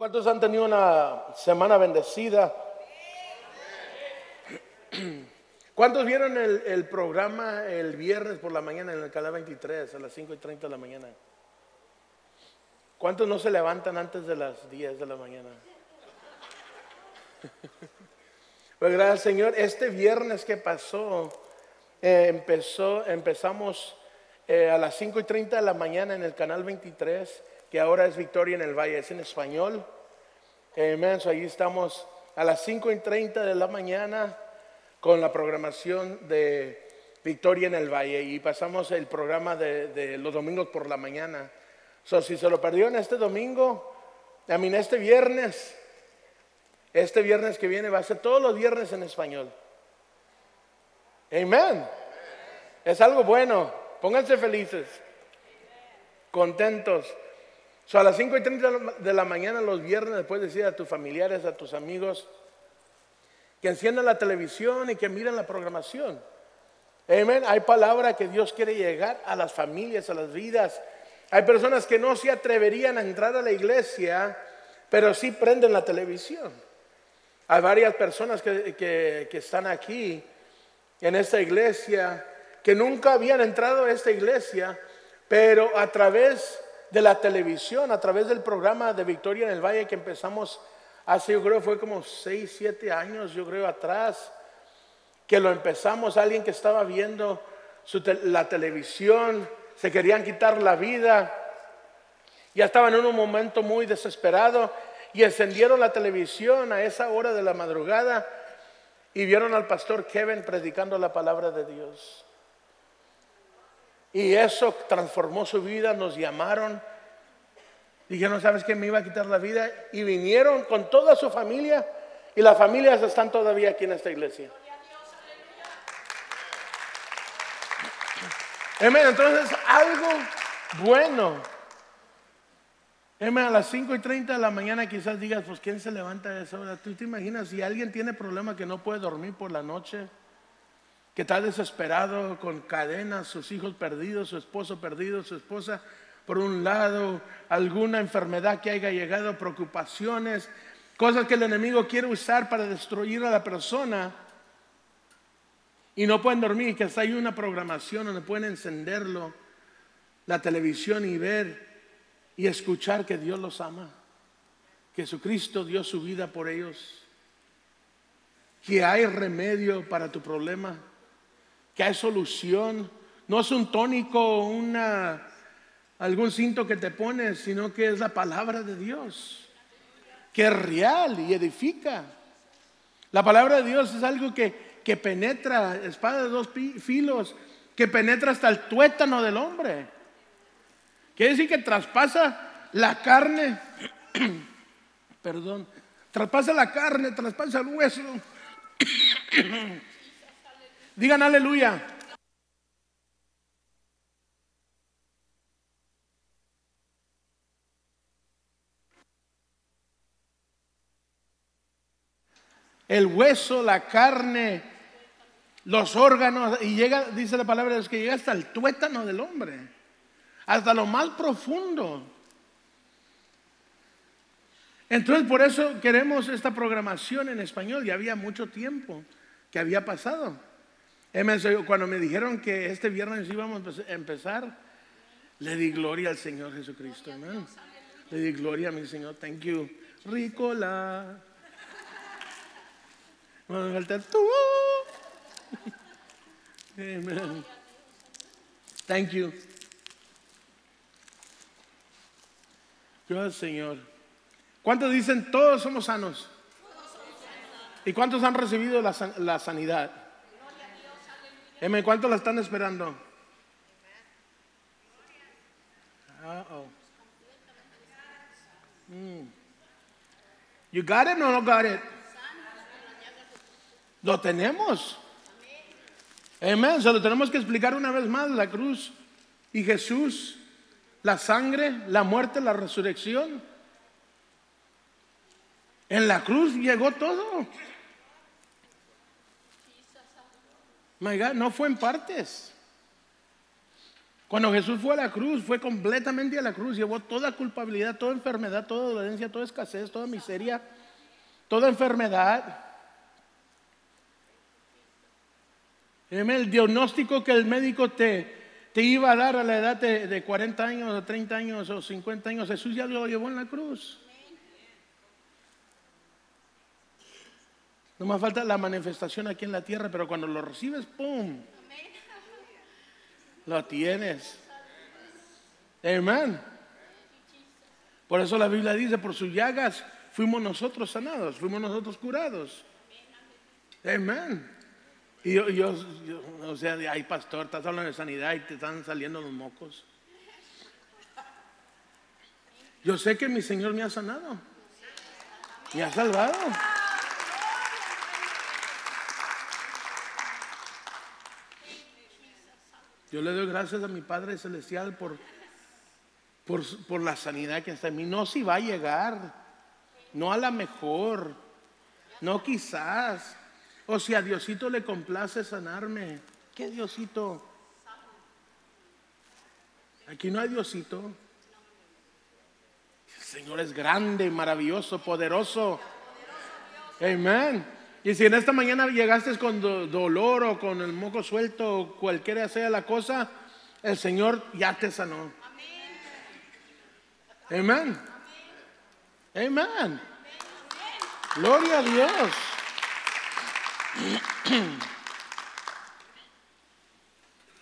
¿Cuántos han tenido una semana bendecida? ¿Cuántos vieron el, programa el viernes por la mañana en el canal 23 a las 5 y 30 de la mañana? ¿Cuántos no se levantan antes de las 10 de la mañana? Pues gracias Señor, este viernes que pasó, eh, empezó, empezamos eh, a las 5 y 30 de la mañana en el canal 23 que ahora es Victoria en el Valle, es en español. Amén. ahí estamos a las 5 y 30 de la mañana con la programación de Victoria en el Valle y pasamos el programa de, los domingos por la mañana. So, si se lo perdió en este domingo, a mí este viernes, este viernes que viene va a ser todos los viernes en español. Amén. Es algo bueno. Pónganse felices, contentos a las 5 y 30 de la mañana los viernes, después decir a tus familiares, a tus amigos, que enciendan la televisión y que miren la programación. Amén. Hay palabra que Dios quiere llegar a las familias, a las vidas. Hay personas que no se atreverían a entrar a la iglesia, pero sí prenden la televisión. Hay varias personas que, que están aquí en esta iglesia que nunca habían entrado a esta iglesia, pero a través de la televisión, a través del programa de Victoria en el Valle que empezamos hace, yo creo, fue como 6, 7 años, yo creo, atrás, que lo empezamos, alguien que estaba viendo la televisión, se querían quitar la vida, ya estaban en un momento muy desesperado y encendieron la televisión a esa hora de la madrugada y vieron al pastor Kevin predicando la palabra de Dios. Y eso transformó su vida, nos llamaron. Dijeron, ¿sabes qué? Me iba a quitar la vida. Y vinieron con toda su familia. Y las familias están todavía aquí en esta iglesia. Amén. Entonces, algo bueno. Amén. A las 5 y 30 de la mañana quizás digas, pues ¿quién se levanta a esa hora? ¿Tú te imaginas si alguien tiene problema que no puede dormir por la noche? Que está desesperado con cadenas, sus hijos perdidos, su esposo perdido, su esposa por un lado, alguna enfermedad que haya llegado, preocupaciones, cosas que el enemigo quiere usar para destruir a la persona y no pueden dormir, que hasta hay una programación donde pueden encenderlo, la televisión y ver y escuchar que Dios los ama, que Jesucristo dio su vida por ellos, que hay remedio para tu problema que hay solución. No es un tónico, una, algún cinto que te pones, sino que es la palabra de Dios, que es real y edifica. La palabra de Dios es algo que, que penetra, espada de dos filos, que penetra hasta el tuétano del hombre. Quiere decir que traspasa la carne, perdón, traspasa la carne, traspasa el hueso. Digan aleluya. El hueso, la carne, los órganos, y llega, dice la palabra, es que llega hasta el tuétano del hombre, hasta lo más profundo. Entonces, por eso queremos esta programación en español, ya había mucho tiempo que había pasado. Cuando me dijeron que este viernes íbamos a empezar, le di gloria al Señor Jesucristo. Le di gloria a mi Señor. Thank you. Ricola. Vamos a faltar tú. Thank you. Gracias, Señor. ¿Cuántos dicen todos somos sanos? ¿Y cuántos han recibido la, la sanidad? M, ¿cuánto la están esperando? Mm. You got it o no got it? Lo tenemos. Amén. Se lo tenemos que explicar una vez más. La cruz y Jesús, la sangre, la muerte, la resurrección. En la cruz llegó todo. My no fue en partes. Cuando Jesús fue a la cruz, fue completamente a la cruz, llevó toda culpabilidad, toda enfermedad, toda dolencia, toda escasez, toda miseria, toda enfermedad. El diagnóstico que el médico te, te iba a dar a la edad de, de 40 años, o 30 años, o 50 años, Jesús ya lo llevó en la cruz. No más falta la manifestación aquí en la tierra, pero cuando lo recibes, ¡pum! Lo tienes. Amén. Por eso la Biblia dice, por sus llagas fuimos nosotros sanados, fuimos nosotros curados. Amén. Y yo, yo, o sea, ay pastor, estás hablando de sanidad y te están saliendo los mocos. Yo sé que mi Señor me ha sanado, me ha salvado. Yo le doy gracias a mi Padre Celestial por, por, la sanidad que está en mí. No si va a llegar, no a la mejor, no quizás. O si a Diosito le complace sanarme. ¿Qué Diosito? Aquí no hay Diosito. El Señor es grande, maravilloso, poderoso. Amén. Y si en esta mañana llegaste con dolor o con el moco suelto o cualquiera sea la cosa, el Señor ya te sanó. Amén. Amén. Gloria a Dios.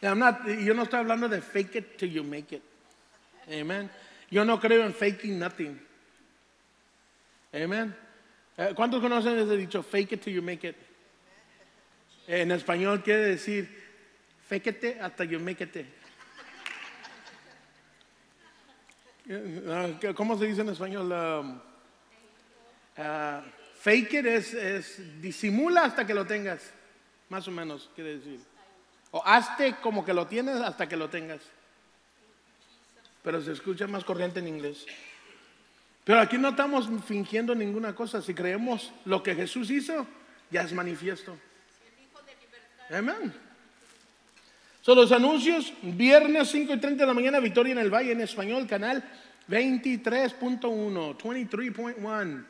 yo no estoy hablando de fake it till you make it. Amen. Yo no creo en faking nothing. Amen. Eh, ¿Cuántos conocen ese dicho, fake it till you make it? En español quiere decir, fake it hasta you make it. Eh, ¿Cómo se dice en español? Um, uh, fake it es, es, disimula hasta que lo tengas, más o menos quiere decir. O hazte como que lo tienes hasta que lo tengas. Pero se escucha más corriente en inglés. Pero aquí no estamos fingiendo ninguna cosa. Si creemos lo que Jesús hizo, ya es manifiesto. Amén. Son los anuncios. Viernes 5 y 30 de la mañana, Victoria en el Valle en español, canal 23.1, 23.1.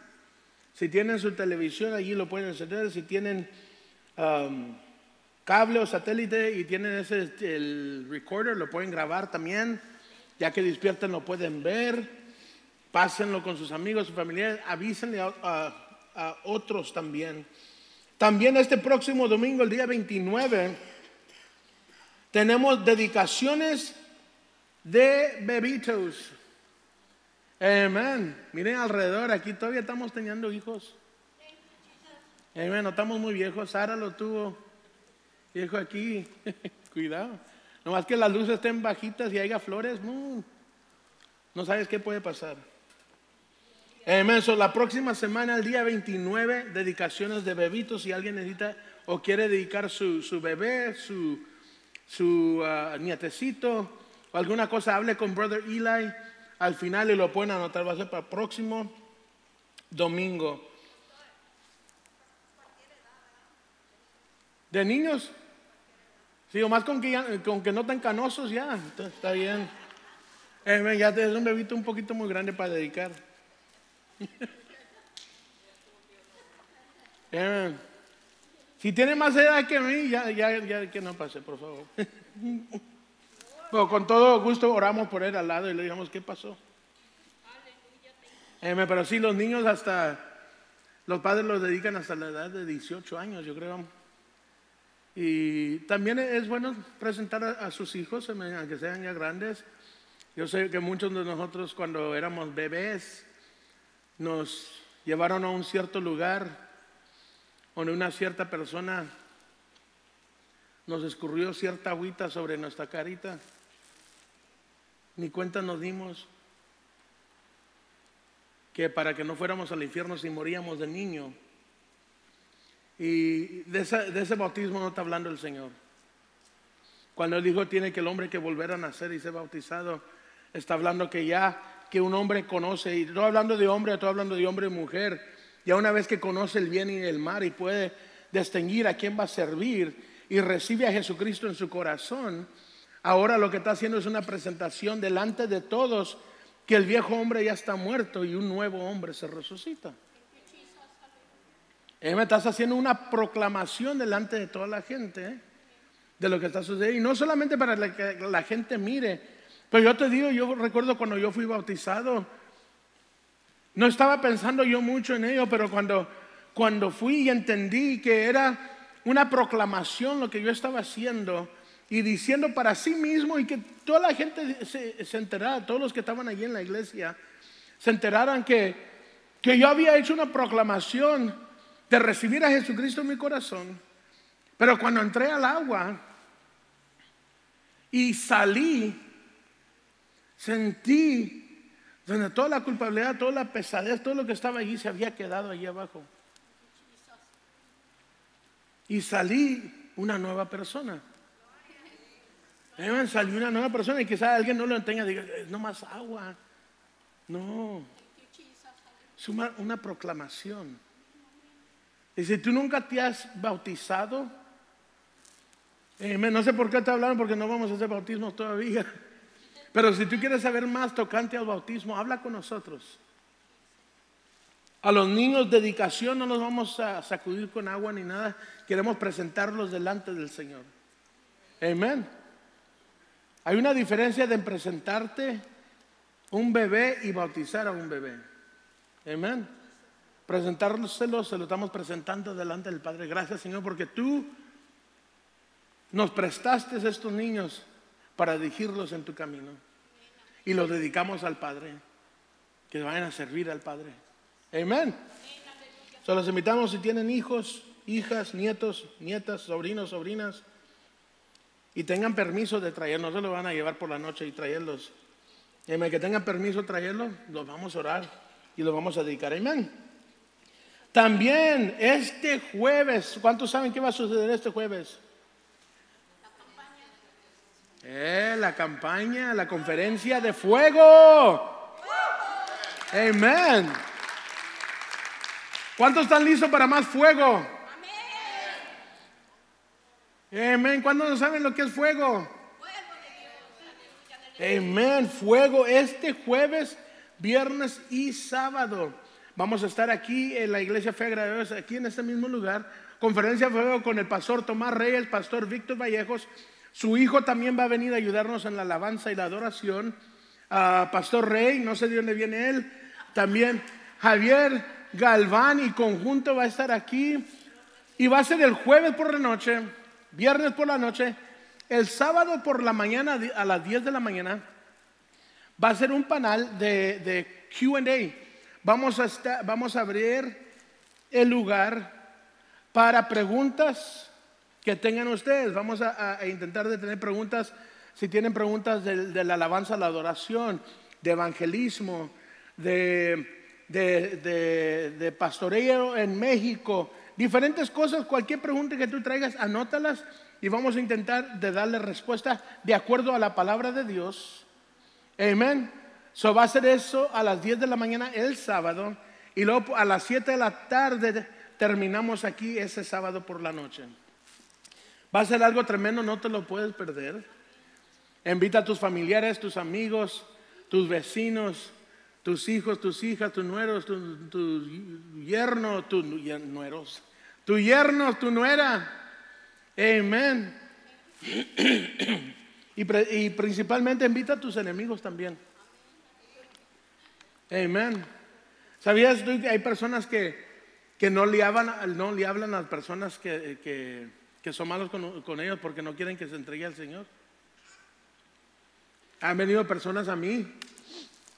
Si tienen su televisión allí lo pueden encender. Si tienen um, cable o satélite y tienen ese el recorder, lo pueden grabar también. Ya que despiertan lo pueden ver. Pásenlo con sus amigos, sus familiares, avísenle a, otros también. También este próximo domingo, el día 29, tenemos dedicaciones de bebitos. Amén. Miren alrededor, aquí todavía estamos teniendo hijos. Amén, no estamos muy viejos. Sara lo tuvo. Viejo aquí. Cuidado. Nomás que las luces estén bajitas y haya flores, no, no sabes qué puede pasar. Amén. la próxima semana, el día 29, dedicaciones de bebitos. Si alguien necesita o quiere dedicar su, bebé, su, su ah, nietecito o alguna cosa, hable con Brother Eli al final y lo pueden anotar. Va a ser para el próximo domingo. ¿De niños? Sí, o más con que, con que no están canosos ya, está bien. ya es un bebito un poquito muy grande para dedicar. Si tiene más edad que mí, ya, ya, que no pase, por favor. con todo gusto oramos por él al lado y le digamos, ¿qué pasó? pero sí, los niños hasta, los padres los dedican hasta la edad de 18 años, yo creo. Y también es bueno presentar a, sus hijos, aunque sean ya grandes. Yo sé que muchos de nosotros cuando éramos bebés, nos llevaron a un cierto lugar donde una cierta persona nos escurrió cierta agüita sobre nuestra carita. Ni cuenta nos dimos que para que no fuéramos al infierno si moríamos de niño. Y de, de ese bautismo no está hablando el Señor. Cuando él dijo tiene que el hombre que volver a nacer y ser bautizado, está hablando que ya que un hombre conoce, y no hablando de hombre, estoy hablando de hombre y mujer, ya una vez que conoce el bien y el mal y puede distinguir a quién va a servir y recibe a Jesucristo en su corazón, Ahora lo que está haciendo es una presentación delante de todos que el viejo hombre ya está muerto y un nuevo hombre se resucita. Él me estás haciendo una proclamación delante de toda la gente ¿eh? de lo que está sucediendo. Y no solamente para que la gente mire, pero yo te digo, yo recuerdo cuando yo fui bautizado, no estaba pensando yo mucho en ello, pero cuando, cuando fui y entendí que era una proclamación lo que yo estaba haciendo y diciendo para sí mismo y que toda la gente se, se enterara, todos los que estaban allí en la iglesia, se enteraran que, que yo había hecho una proclamación de recibir a Jesucristo en mi corazón. Pero cuando entré al agua y salí, sentí donde toda la culpabilidad, toda la pesadez, todo lo que estaba allí se había quedado allí abajo. Y salí una nueva persona. Salió una nueva persona y quizás alguien no lo entienda diga, es no más agua. No. Es una, proclamación. Y si tú nunca te has bautizado, no sé por qué te hablaron porque no vamos a hacer bautismo todavía. Pero si tú quieres saber más tocante al bautismo, habla con nosotros. A los niños dedicación no los vamos a sacudir con agua ni nada. Queremos presentarlos delante del Señor. Amén. Hay una diferencia de presentarte un bebé y bautizar a un bebé. Amén. Presentárselo, se lo estamos presentando delante del Padre. Gracias, Señor, porque tú nos prestaste estos niños para dirigirlos en tu camino. Y los dedicamos al Padre. Que vayan a servir al Padre. Amén. Se los invitamos si tienen hijos, hijas, nietos, nietas, sobrinos, sobrinas. Y tengan permiso de traerlos. No se lo van a llevar por la noche y traerlos. Amén. Que tengan permiso de traerlos, los vamos a orar y los vamos a dedicar. Amén. También este jueves, ¿cuántos saben qué va a suceder este jueves? Eh, la campaña, la conferencia de fuego. Amén. ¿Cuántos están listos para más fuego? Amén. ¿Cuántos no saben lo que es fuego? Amén. Fuego este jueves, viernes y sábado. Vamos a estar aquí en la iglesia Fe Dios, aquí en este mismo lugar. Conferencia de fuego con el pastor Tomás Reyes, el pastor Víctor Vallejos su hijo también va a venir a ayudarnos en la alabanza y la adoración. Pastor Rey, no sé de dónde viene él. También Javier Galván y conjunto va a estar aquí. Y va a ser el jueves por la noche, viernes por la noche, el sábado por la mañana a las 10 de la mañana. Va a ser un panel de, de QA. Vamos, a vamos a abrir el lugar para preguntas que tengan ustedes. Vamos a, intentar de tener preguntas, si tienen preguntas de, la alabanza, la adoración, de evangelismo, de, pastoreo en México, diferentes cosas, cualquier pregunta que tú traigas, anótalas y vamos a intentar de darle respuesta de acuerdo a la palabra de Dios. Amén. So va a ser eso a las 10 de la mañana el sábado y luego a las 7 de la tarde terminamos aquí ese sábado por la noche. Va a ser algo tremendo, no te lo puedes perder. Invita a tus familiares, tus amigos, tus vecinos, tus hijos, tus hijas, tus nueros, tu, yerno, tus nueros, tu yerno, tu nuera. Amén. Y, principalmente invita a tus enemigos también. Amén. ¿Sabías hay personas que, que no, le hablan, no le hablan a las personas que que son malos con, ellos porque no quieren que se entregue al Señor. Han venido personas a mí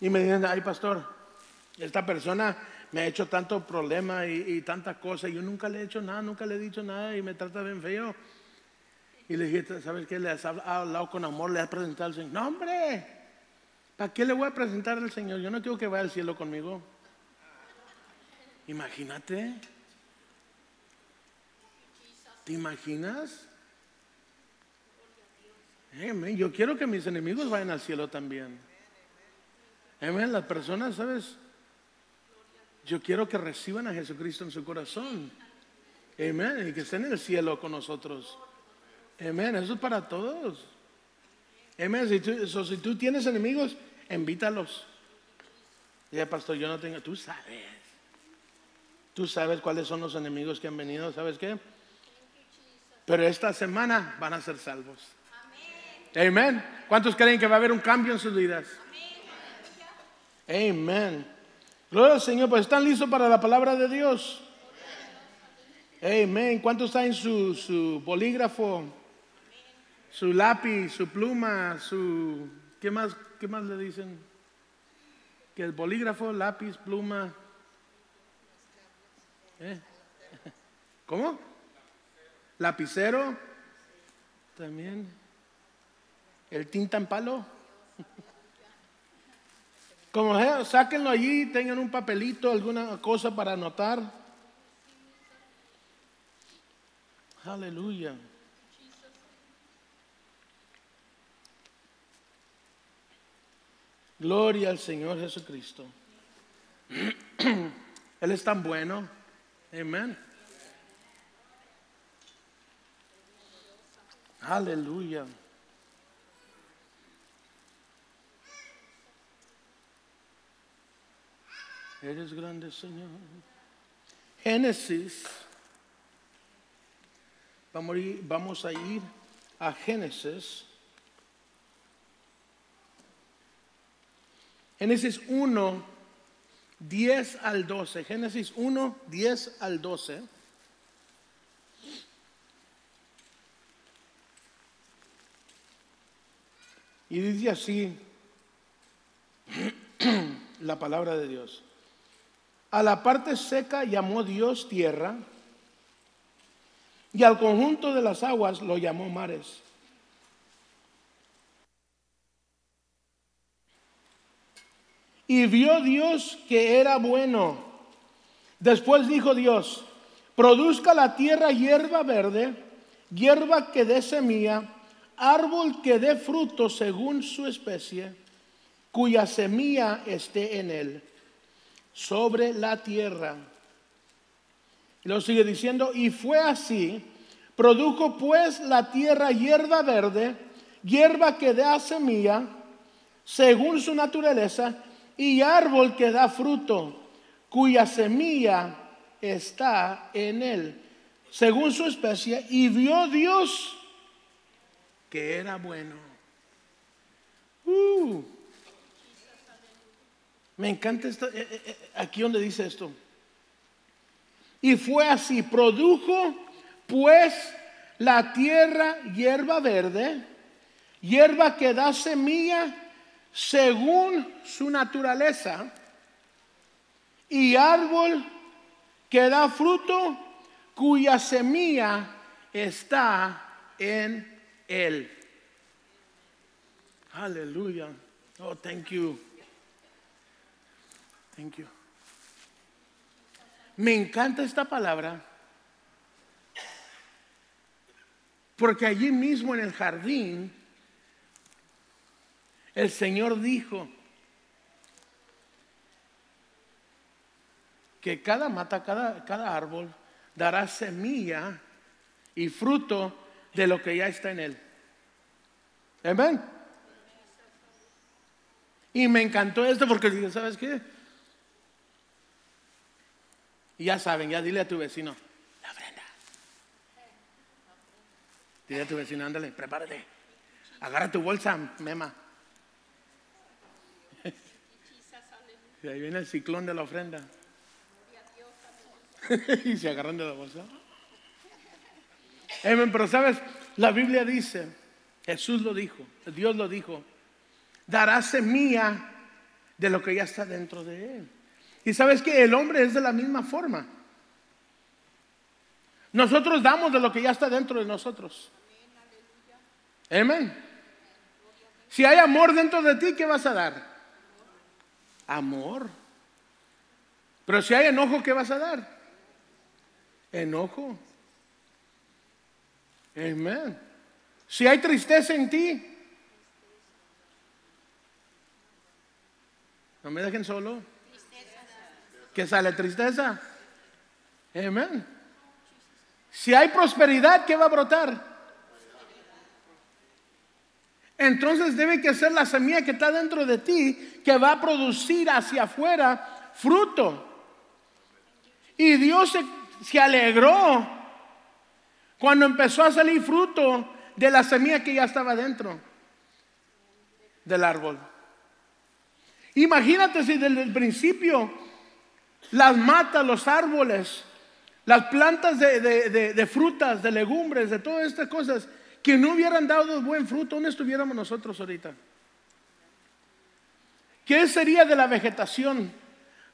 y me dicen, ay pastor, esta persona me ha hecho tanto problema y, tanta cosa, y yo nunca le he hecho nada, nunca le he dicho nada y me trata bien feo. Y le dije, ¿sabes qué? Le has hablado con amor, le has presentado al Señor. No, hombre, ¿para qué le voy a presentar al Señor? Yo no quiero que vaya al cielo conmigo. Imagínate. ¿Te imaginas? Yo quiero que mis enemigos vayan al cielo también. Amén. Las personas, ¿sabes? Yo quiero que reciban a Jesucristo en su corazón. Amén. Y que estén en el cielo con nosotros. Amén. Eso es para todos. Amén. Si tú, si tú tienes enemigos, invítalos. Ya, pastor, yo no tengo. Tú sabes. Tú sabes cuáles son los enemigos que han venido. ¿Sabes qué? Pero esta semana van a ser salvos. Amén. ¿Cuántos creen que va a haber un cambio en sus vidas? Amén. Gloria al Señor. Pues están listos para la palabra de Dios. Amén. ¿Cuántos están en su, su bolígrafo? Su lápiz, su pluma, su... ¿Qué más, qué más le dicen? Que el bolígrafo, lápiz, pluma. ¿Eh? ¿Cómo? Lapicero. También. El tinta en palo. Como sea, sáquenlo allí, tengan un papelito, alguna cosa para anotar. Aleluya. Gloria al Señor Jesucristo. Él es tan bueno. Amén. Aleluya. Eres grande, Señor. Génesis. Vamos a ir, a Génesis. Génesis 1, 10 al 12. Génesis 1, 10 al 12. Y dice así la palabra de Dios. A la parte seca llamó Dios tierra y al conjunto de las aguas lo llamó mares. Y vio Dios que era bueno. Después dijo Dios, produzca la tierra hierba verde, hierba que dé semilla, árbol que dé fruto según su especie, cuya semilla esté en él, sobre la tierra. Y lo sigue diciendo, y fue así, produjo pues la tierra hierba verde, hierba que da semilla, según su naturaleza, y árbol que da fruto, cuya semilla está en él, según su especie, y vio Dios que era bueno. Uh. me encanta esto, eh, eh, eh, aquí donde dice esto. Y fue así, produjo pues la tierra hierba verde, hierba que da semilla según su naturaleza, y árbol que da fruto cuya semilla está en él. Aleluya. Oh, thank you. Thank you. Me encanta esta palabra porque allí mismo en el jardín el Señor dijo que cada mata, cada, cada árbol dará semilla y fruto de lo que ya está en él. Amén. Y me encantó esto porque ¿sabes qué? Y ya saben, ya dile a tu vecino, la ofrenda. Dile a tu vecino, ándale, prepárate. Agarra tu bolsa, mema. Y ahí viene el ciclón de la ofrenda. y se agarran de la bolsa. Amén, pero sabes, la Biblia dice, Jesús lo dijo, Dios lo dijo, dará semilla de lo que ya está dentro de él. Y sabes que el hombre es de la misma forma. Nosotros damos de lo que ya está dentro de nosotros. Amén. Si hay amor dentro de ti, ¿qué vas a dar? Amor. Pero si hay enojo, ¿qué vas a dar? Enojo. Amén. Si hay tristeza en ti, no me dejen solo. Que sale tristeza. Amén. Si hay prosperidad, ¿qué va a brotar? entonces debe que ser la semilla que está dentro de ti que va a producir hacia afuera fruto. Y Dios se, se alegró cuando empezó a salir fruto de la semilla que ya estaba dentro del árbol. Imagínate si desde el principio las matas, los árboles, las plantas de, frutas, de legumbres, de todas estas cosas, que no hubieran dado buen fruto, ¿dónde estuviéramos nosotros ahorita? ¿Qué sería de la vegetación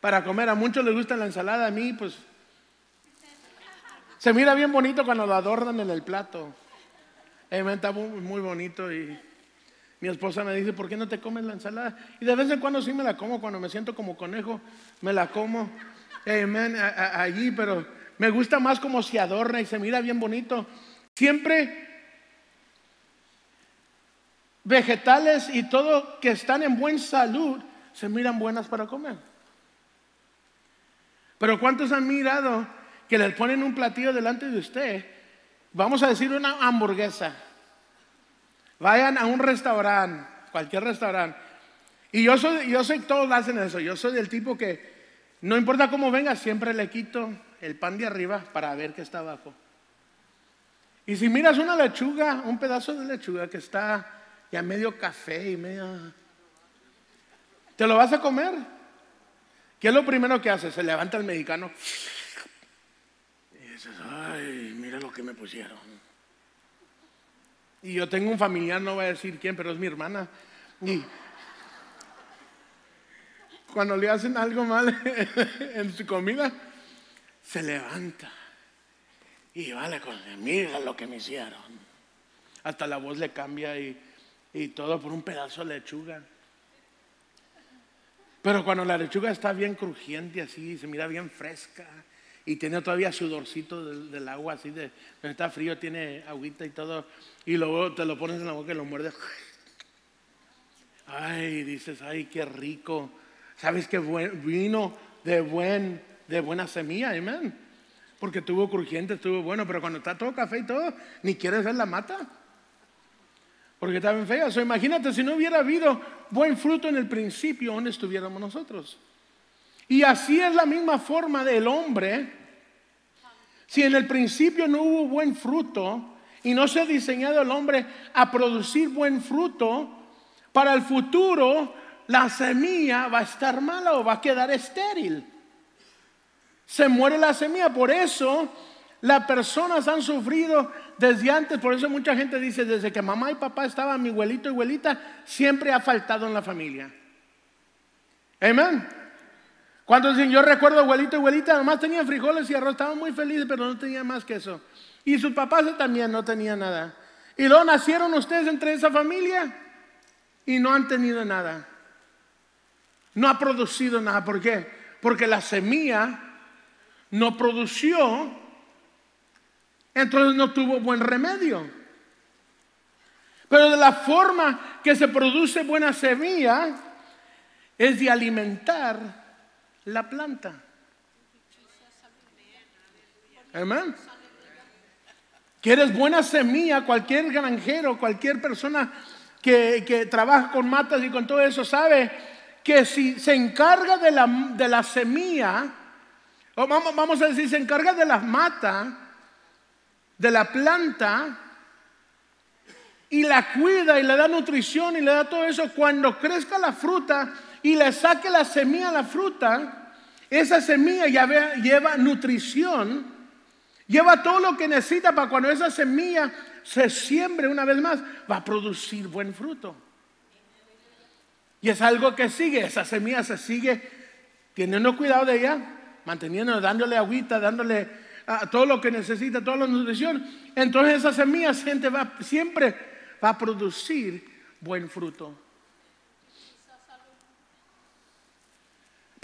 para comer? A muchos les gusta la ensalada, a mí pues se mira bien bonito cuando lo adornan en el plato. Eh, está muy bonito y mi esposa me dice, ¿por qué no te comes la ensalada? Y de vez en cuando sí me la como, cuando me siento como conejo, me la como. Amén, allí, pero me gusta más como se adorna y se mira bien bonito. Siempre vegetales y todo que están en buena salud se miran buenas para comer. Pero ¿cuántos han mirado que les ponen un platillo delante de usted? Vamos a decir una hamburguesa Vayan a un restaurante, cualquier restaurante. Y yo soy, yo soy, todos hacen eso. Yo soy del tipo que no importa cómo venga, siempre le quito el pan de arriba para ver qué está abajo. Y si miras una lechuga, un pedazo de lechuga que está ya medio café y medio... ¿Te lo vas a comer? ¿Qué es lo primero que hace? Se levanta el mexicano ay, mira lo que me pusieron. Y yo tengo un familiar, no voy a decir quién, pero es mi hermana. Y cuando le hacen algo mal en su comida, se levanta y vale con mira lo que me hicieron. Hasta la voz le cambia y, y todo por un pedazo de lechuga. Pero cuando la lechuga está bien crujiente así, se mira bien fresca y tiene todavía sudorcito del, agua, así de, está frío, tiene agüita y todo, y luego te lo pones en la boca y lo muerdes. Ay, dices, ay, qué rico. ¿Sabes qué vino de, buen, de buena semilla? Amén. Porque tuvo crujiente, estuvo bueno, pero cuando está todo café y todo, ni quieres ver la mata. Porque está bien fea. O imagínate si no hubiera habido buen fruto en el principio, ¿dónde estuviéramos nosotros? Y así es la misma forma del hombre. Si en el principio no hubo buen fruto y no se ha diseñado el hombre a producir buen fruto, para el futuro la semilla va a estar mala o va a quedar estéril. Se muere la semilla, por eso las personas han sufrido desde antes, por eso mucha gente dice, desde que mamá y papá estaban, mi abuelito y abuelita, siempre ha faltado en la familia. Amén. Cuando dicen, yo recuerdo abuelito y abuelita, nomás tenían frijoles y arroz, estaban muy felices, pero no tenían más que eso. Y sus papás también no tenían nada. Y luego nacieron ustedes entre esa familia y no han tenido nada. No ha producido nada. ¿Por qué? Porque la semilla no produció, entonces no tuvo buen remedio. Pero de la forma que se produce buena semilla es de alimentar la planta. Amén. ¿Quieres buena semilla? Cualquier granjero, cualquier persona que, trabaja con matas y con todo eso sabe que si se encarga de la, de la semilla, o vamos, vamos a decir, se encarga de las matas, de la planta, y la cuida y le da nutrición y le da todo eso, cuando crezca la fruta, y le saque la semilla a la fruta, esa semilla ya lleva nutrición, lleva todo lo que necesita para cuando esa semilla se siembre una vez más, va a producir buen fruto. Y es algo que sigue, esa semilla se sigue teniendo cuidado de ella, manteniendo, dándole agüita, dándole todo lo que necesita, toda la nutrición. Entonces esa semilla siempre va, siempre va a producir buen fruto.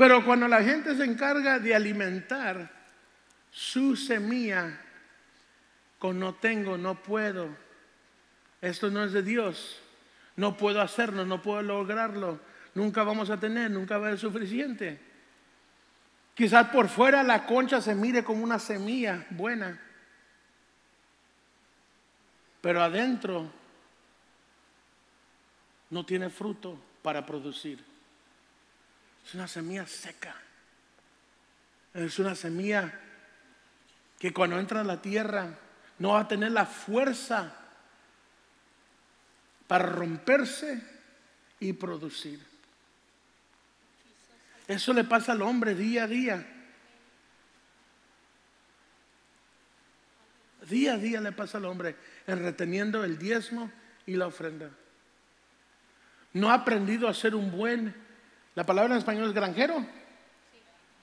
Pero cuando la gente se encarga de alimentar su semilla con no tengo, no puedo, esto no es de Dios, no puedo hacerlo, no puedo lograrlo, nunca vamos a tener, nunca va a ser suficiente. Quizás por fuera la concha se mire como una semilla buena, pero adentro no tiene fruto para producir. Es una semilla seca. Es una semilla que cuando entra a la tierra no va a tener la fuerza para romperse y producir. Eso le pasa al hombre día a día. Día a día le pasa al hombre en reteniendo el diezmo y la ofrenda. No ha aprendido a ser un buen, la palabra en español es granjero.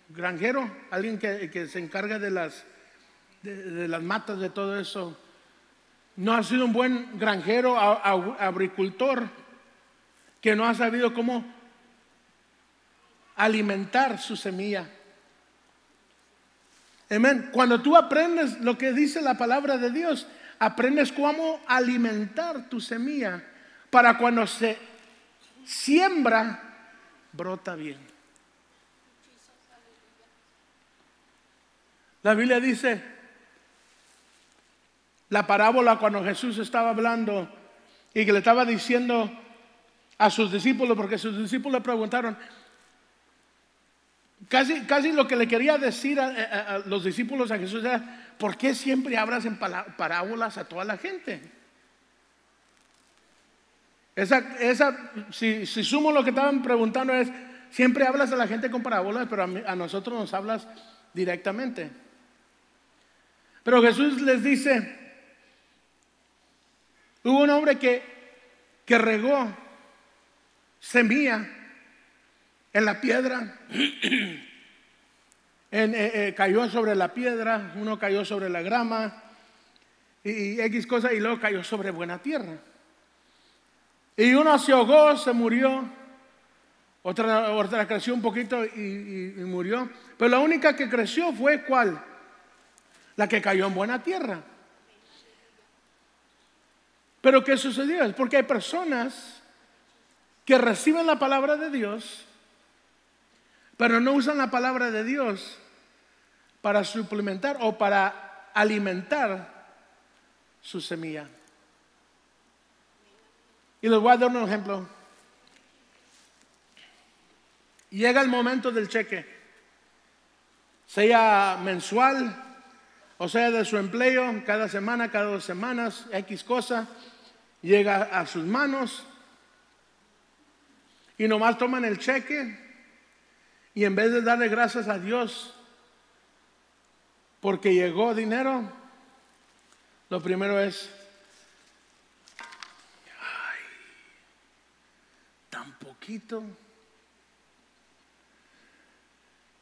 Granjero, alguien que, se encarga de las, de, las matas, de todo eso. No ha sido un buen granjero, agricultor, que no ha sabido cómo alimentar su semilla. Amén. Cuando tú aprendes lo que dice la palabra de Dios, aprendes cómo alimentar tu semilla para cuando se siembra, brota bien. La Biblia dice, la parábola cuando Jesús estaba hablando y que le estaba diciendo a sus discípulos, porque sus discípulos le preguntaron, Casi, casi lo que le quería decir a, los discípulos a Jesús era, ¿por qué siempre hablas en parábolas a toda la gente? Esa, esa, si, sumo lo que estaban preguntando es, siempre hablas a la gente con parábolas, pero a, nosotros nos hablas directamente. Pero Jesús les dice, hubo un hombre que, que regó semilla en la piedra. Eh, eh, cayó sobre la piedra, uno cayó sobre la grama y, X cosa y luego cayó sobre buena tierra. Y uno se ahogó, se murió, otra, otra creció un poquito y, y murió. Pero la única que creció fue cuál? La que cayó en buena tierra. Pero ¿qué sucedió? Es porque hay personas que reciben la palabra de Dios pero no usan la palabra de Dios para suplementar o para alimentar su semilla. Y les voy a dar un ejemplo. Llega el momento del cheque, sea mensual o sea de su empleo, cada semana, cada dos semanas, X cosa, llega a sus manos y nomás toman el cheque y en vez de darle gracias a Dios porque llegó dinero, lo primero es, ay, tan poquito,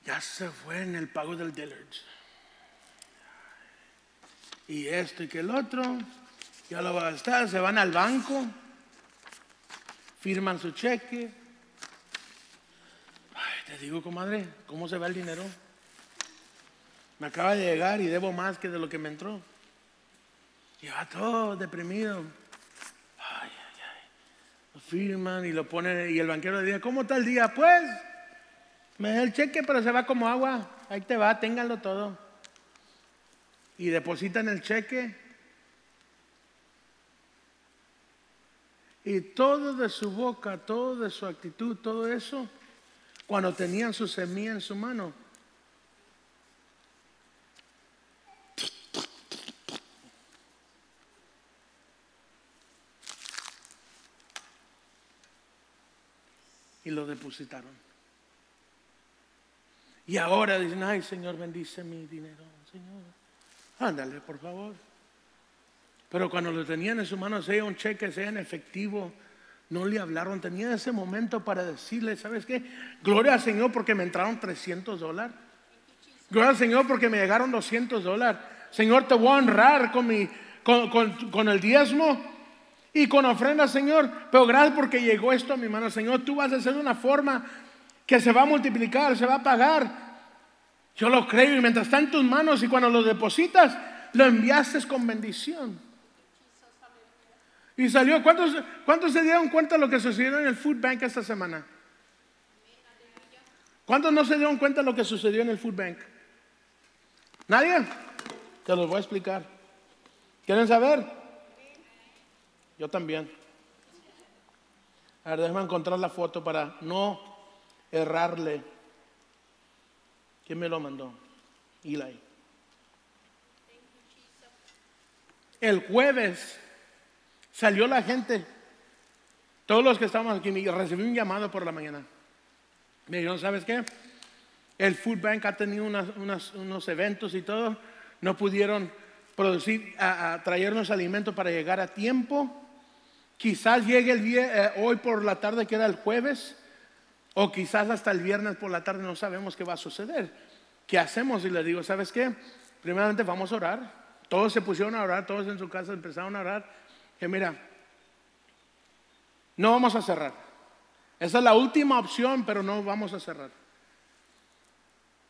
ya se fue en el pago del Dillard's. Y esto y que el otro, ya lo va a gastar, se van al banco, firman su cheque, te digo, comadre, ¿cómo se va el dinero? Me acaba de llegar y debo más que de lo que me entró. Y va todo deprimido. Firman y lo ponen. Y el banquero le dice, ¿cómo está el día? Pues, me da el cheque, pero se va como agua. Ahí te va, ténganlo todo. Y depositan el cheque. Y todo de su boca, todo de su actitud, todo eso cuando tenían su semilla en su mano. Y lo depositaron. Y ahora dicen, ay Señor, bendice mi dinero, Señor. Ándale, por favor. Pero cuando lo tenían en su mano, sea un cheque, sea en efectivo, no le hablaron, tenía ese momento para decirle, ¿sabes qué? Gloria al Señor porque me entraron 300 dólares. Gloria al Señor porque me llegaron 200 dólares. Señor, te voy a honrar con, mi, con, el diezmo y con ofrenda, Señor. Pero gracias porque llegó esto a mi mano, Señor. Tú vas a hacer una forma que se va a multiplicar, se va a pagar. Yo lo creo y mientras está en tus manos y cuando lo depositas, lo enviaste con bendición. Y salió, ¿cuántos, ¿cuántos se dieron cuenta de lo que sucedió en el Food Bank esta semana? ¿Cuántos no se dieron cuenta de lo que sucedió en el Food Bank? ¿Nadie? Te los voy a explicar. ¿Quieren saber? Yo también. A ver, déjame encontrar la foto para no errarle. ¿Quién me lo mandó? Eli. El jueves salió la gente, todos los que estábamos aquí, recibí un llamado por la mañana. Me dijeron, ¿sabes qué? El Food Bank ha tenido unos eventos y todo, no pudieron producir, traernos alimentos para llegar a tiempo. Quizás llegue el eh, hoy por la tarde, que era el jueves, o quizás hasta el viernes por la tarde, no sabemos qué va a suceder. ¿Qué hacemos? Y le digo, ¿sabes qué? Primeramente vamos a orar. Todos se pusieron a orar, todos en su casa empezaron a orar. Que mira, no vamos a cerrar. Esa es la última opción, pero no vamos a cerrar.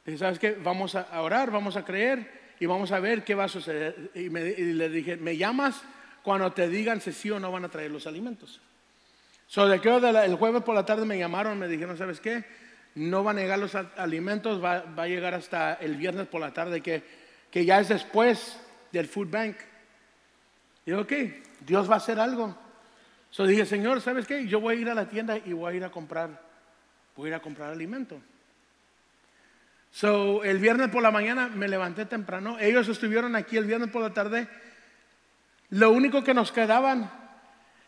Y sabes qué, vamos a orar, vamos a creer y vamos a ver qué va a suceder. Y, le dije, me llamas cuando te digan si sí o no van a traer los alimentos. So, de que el jueves por la tarde me llamaron, me dijeron, ¿sabes qué? No van a llegar los alimentos, va, a llegar hasta el viernes por la tarde, que, que ya es después del food bank. Y yo, ok, Dios va a hacer algo. So dije, Señor, ¿sabes qué? Yo voy a ir a la tienda y voy a ir a comprar, voy a ir a comprar alimento. So, el viernes por la mañana me levanté temprano. Ellos estuvieron aquí el viernes por la tarde. Lo único que nos quedaban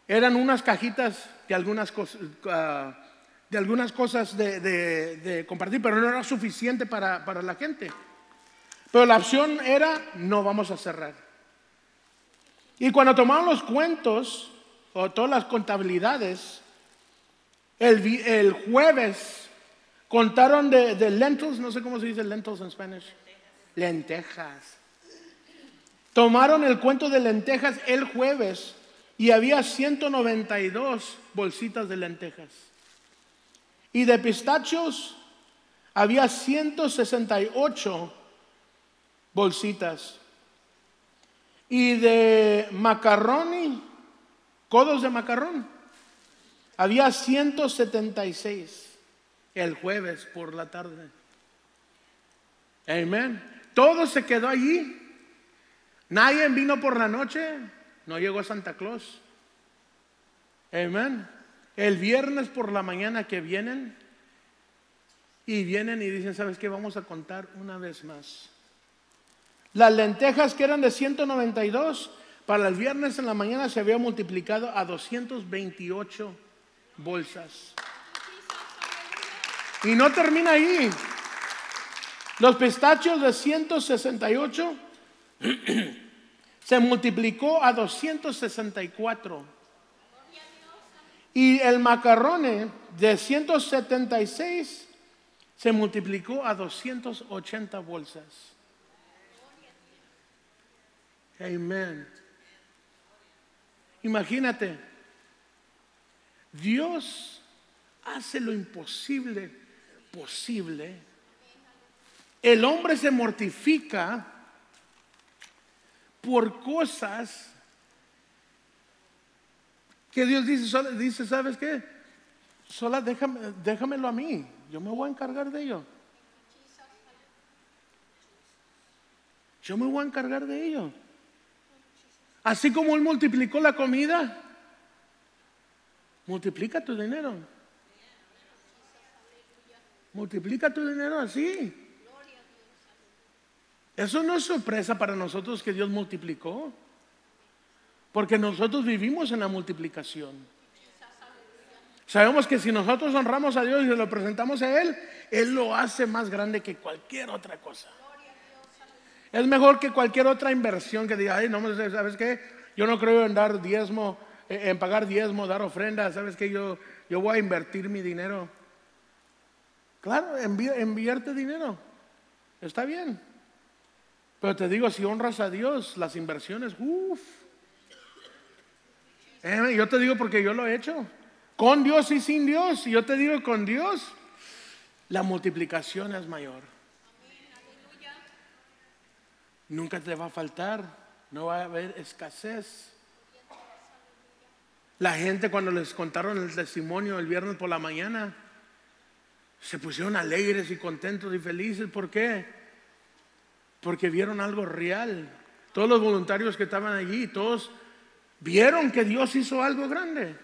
eran unas cajitas de algunas, cosas, ah, de, algunas cosas de, compartir, pero no era suficiente para, para la gente. Pero la opción era, no vamos a cerrar. Y cuando tomaron los cuentos, o todas las contabilidades, el, jueves contaron de, de, lentils, no sé cómo se dice lentils en español. Lentejas. Tomaron el cuento de lentejas el jueves y había 192 bolsitas de lentejas. Y de pistachos había 168 bolsitas. Y de macarroni, codos de macarrón, había 176 el jueves por la tarde. Amén. Todo se quedó allí. Nadie vino por la noche. No llegó Santa Claus. Amén. El viernes por la mañana que vienen y vienen y dicen, ¿sabes qué? Vamos a contar una vez más. Las lentejas que eran de 192, para el viernes en la mañana se había multiplicado a 228 bolsas. Y no termina ahí. Los pistachos de 168 se multiplicó a 264. Y el macarrone de 176 se multiplicó a 280 bolsas. Amén. Imagínate, Dios hace lo imposible posible. El hombre se mortifica por cosas que Dios dice, dice ¿sabes qué? Sola déjame, déjamelo a mí, yo me voy a encargar de ello. Yo me voy a encargar de ello. Así como Él multiplicó la comida, multiplica tu dinero. Multiplica tu dinero así. Eso no es sorpresa para nosotros que Dios multiplicó. Porque nosotros vivimos en la multiplicación. Sabemos que si nosotros honramos a Dios y lo presentamos a Él, Él lo hace más grande que cualquier otra cosa. Es mejor que cualquier otra inversión que diga, ay, no, ¿sabes qué? Yo no creo en dar diezmo, en pagar diezmo, dar ofrenda, ¿sabes qué? Yo, yo voy a invertir mi dinero. Claro, enviarte dinero. Está bien. Pero te digo, si honras a Dios, las inversiones, uff. Eh, yo te digo porque yo lo he hecho. Con Dios y sin Dios. Y yo te digo, con Dios, la multiplicación es mayor. Nunca te va a faltar, no va a haber escasez. La gente cuando les contaron el testimonio el viernes por la mañana, se pusieron alegres y contentos y felices. ¿Por qué? Porque vieron algo real. Todos los voluntarios que estaban allí, todos vieron que Dios hizo algo grande.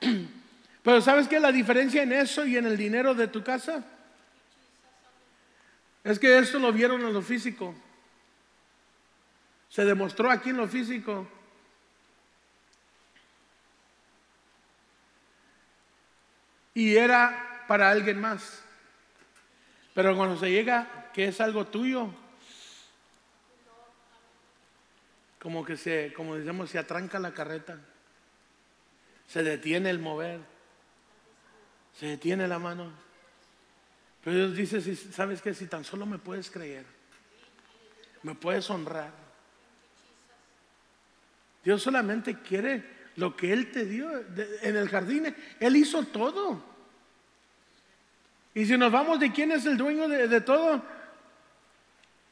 Pero ¿sabes qué la diferencia en eso y en el dinero de tu casa? Es que esto lo vieron en lo físico. Se demostró aquí en lo físico. Y era para alguien más. Pero cuando se llega que es algo tuyo, como que se, como decimos, se atranca la carreta, se detiene el mover, se detiene la mano. Pero Dios dice, ¿sabes qué? Si tan solo me puedes creer, me puedes honrar. Dios solamente quiere lo que Él te dio en el jardín. Él hizo todo. Y si nos vamos de quién es el dueño de, de todo,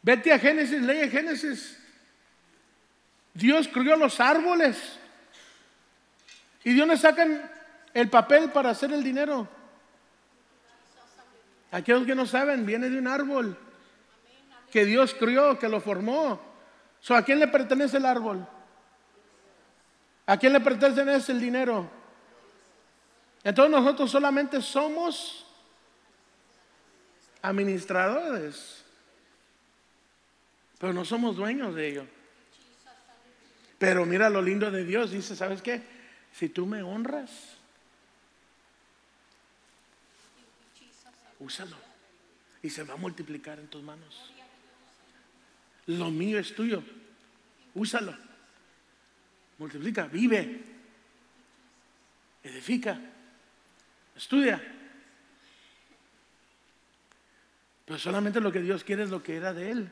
vete a Génesis, lee Génesis. Dios crió los árboles. ¿Y de dónde sacan el papel para hacer el dinero? Aquellos que no saben, viene de un árbol que Dios crió, que lo formó. ¿A quién le pertenece el árbol? ¿A quién le pertenece el dinero? Entonces nosotros solamente somos administradores, pero no somos dueños de ello. Pero mira lo lindo de Dios, dice, ¿sabes qué? Si tú me honras, úsalo y se va a multiplicar en tus manos. Lo mío es tuyo, úsalo. Multiplica, vive, edifica, estudia. Pero solamente lo que Dios quiere es lo que era de Él.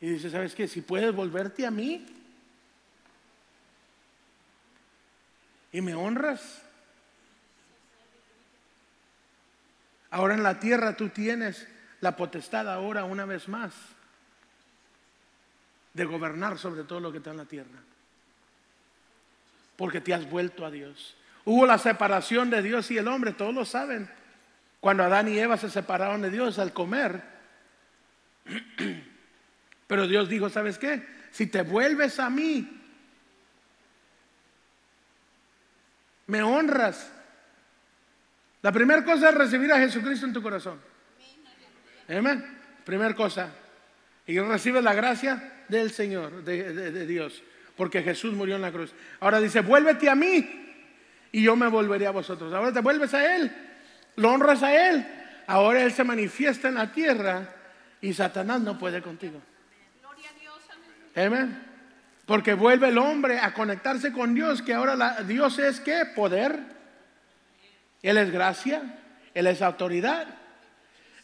Y dice, ¿sabes qué? Si puedes volverte a mí y me honras, Ahora en la tierra tú tienes la potestad ahora una vez más de gobernar sobre todo lo que está en la tierra. Porque te has vuelto a Dios. Hubo la separación de Dios y el hombre, todos lo saben. Cuando Adán y Eva se separaron de Dios al comer. Pero Dios dijo, ¿sabes qué? Si te vuelves a mí, me honras, la primera cosa es recibir a Jesucristo en tu corazón. Amén. Primera cosa. Y recibe la gracia del Señor, de, Dios, porque Jesús murió en la cruz. Ahora dice, vuélvete a mí y yo me volveré a vosotros. Ahora te vuelves a Él, lo honras a Él. Ahora Él se manifiesta en la tierra y Satanás no puede contigo. Amén. Porque vuelve el hombre a conectarse con Dios, que ahora Dios es qué? Poder él es gracia, Él es autoridad.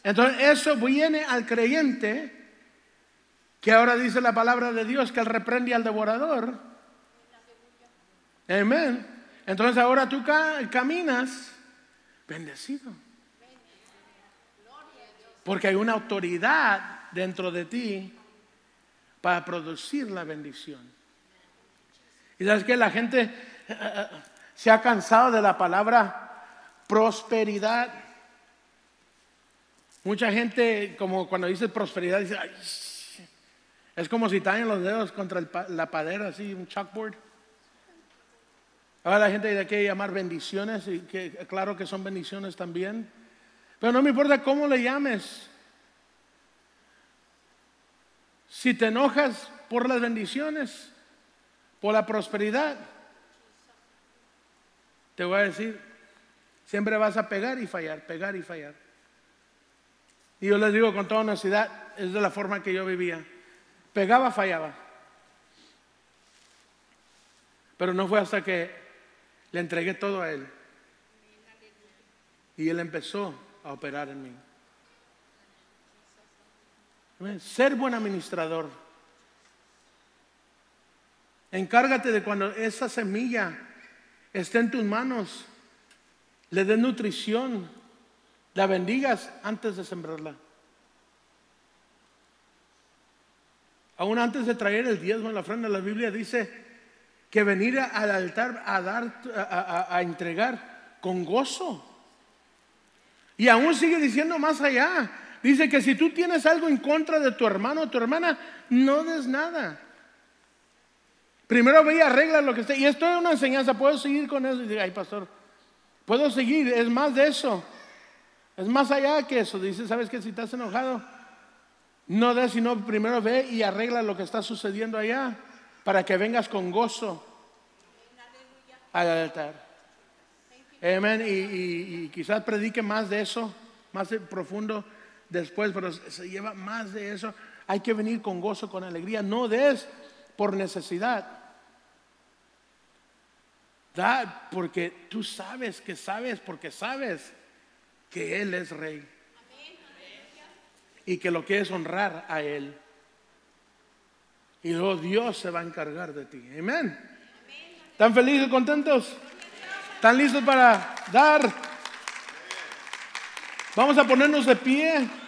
Entonces eso viene al creyente que ahora dice la palabra de Dios que Él reprende al devorador. Amén. Entonces ahora tú caminas bendecido. Porque hay una autoridad dentro de ti para producir la bendición. Y sabes que la gente eh, eh, se ha cansado de la palabra prosperidad. Mucha gente, como cuando dice prosperidad, dice, es como si tallan los dedos contra la padera, así, un chalkboard. Ahora la gente dice que llamar bendiciones, y que claro que son bendiciones también. Pero no me importa cómo le llames. Si te enojas por las bendiciones, por la prosperidad, te voy a decir, Siempre vas a pegar y fallar, pegar y fallar. Y yo les digo con toda honestidad, es de la forma que yo vivía. Pegaba, fallaba. Pero no fue hasta que le entregué todo a Él. Y Él empezó a operar en mí. Ser buen administrador. Encárgate de cuando esa semilla esté en tus manos le dé nutrición, la bendigas antes de sembrarla. Aún antes de traer el diezmo en la ofrenda, la Biblia dice que venir al altar a dar, a, entregar con gozo. Y aún sigue diciendo más allá. Dice que si tú tienes algo en contra de tu hermano o tu hermana, no des nada. Primero ve y arregla lo que esté. Y esto es una enseñanza. Puedo seguir con eso y decir, ay, pastor, Puedo seguir, es más de eso. Es más allá que eso. Dice, ¿sabes qué? Si estás enojado, no des, sino primero ve y arregla lo que está sucediendo allá para que vengas con gozo al altar. Amén. Y, y, quizás predique más de eso, más profundo después, pero se lleva más de eso. Hay que venir con gozo, con alegría. No des por necesidad. Da porque tú sabes que sabes, porque sabes que Él es rey. Y que lo que es honrar a Él. Y luego Dios se va a encargar de ti. Amén. ¿Están felices, contentos? ¿Están listos para dar? Vamos a ponernos de pie.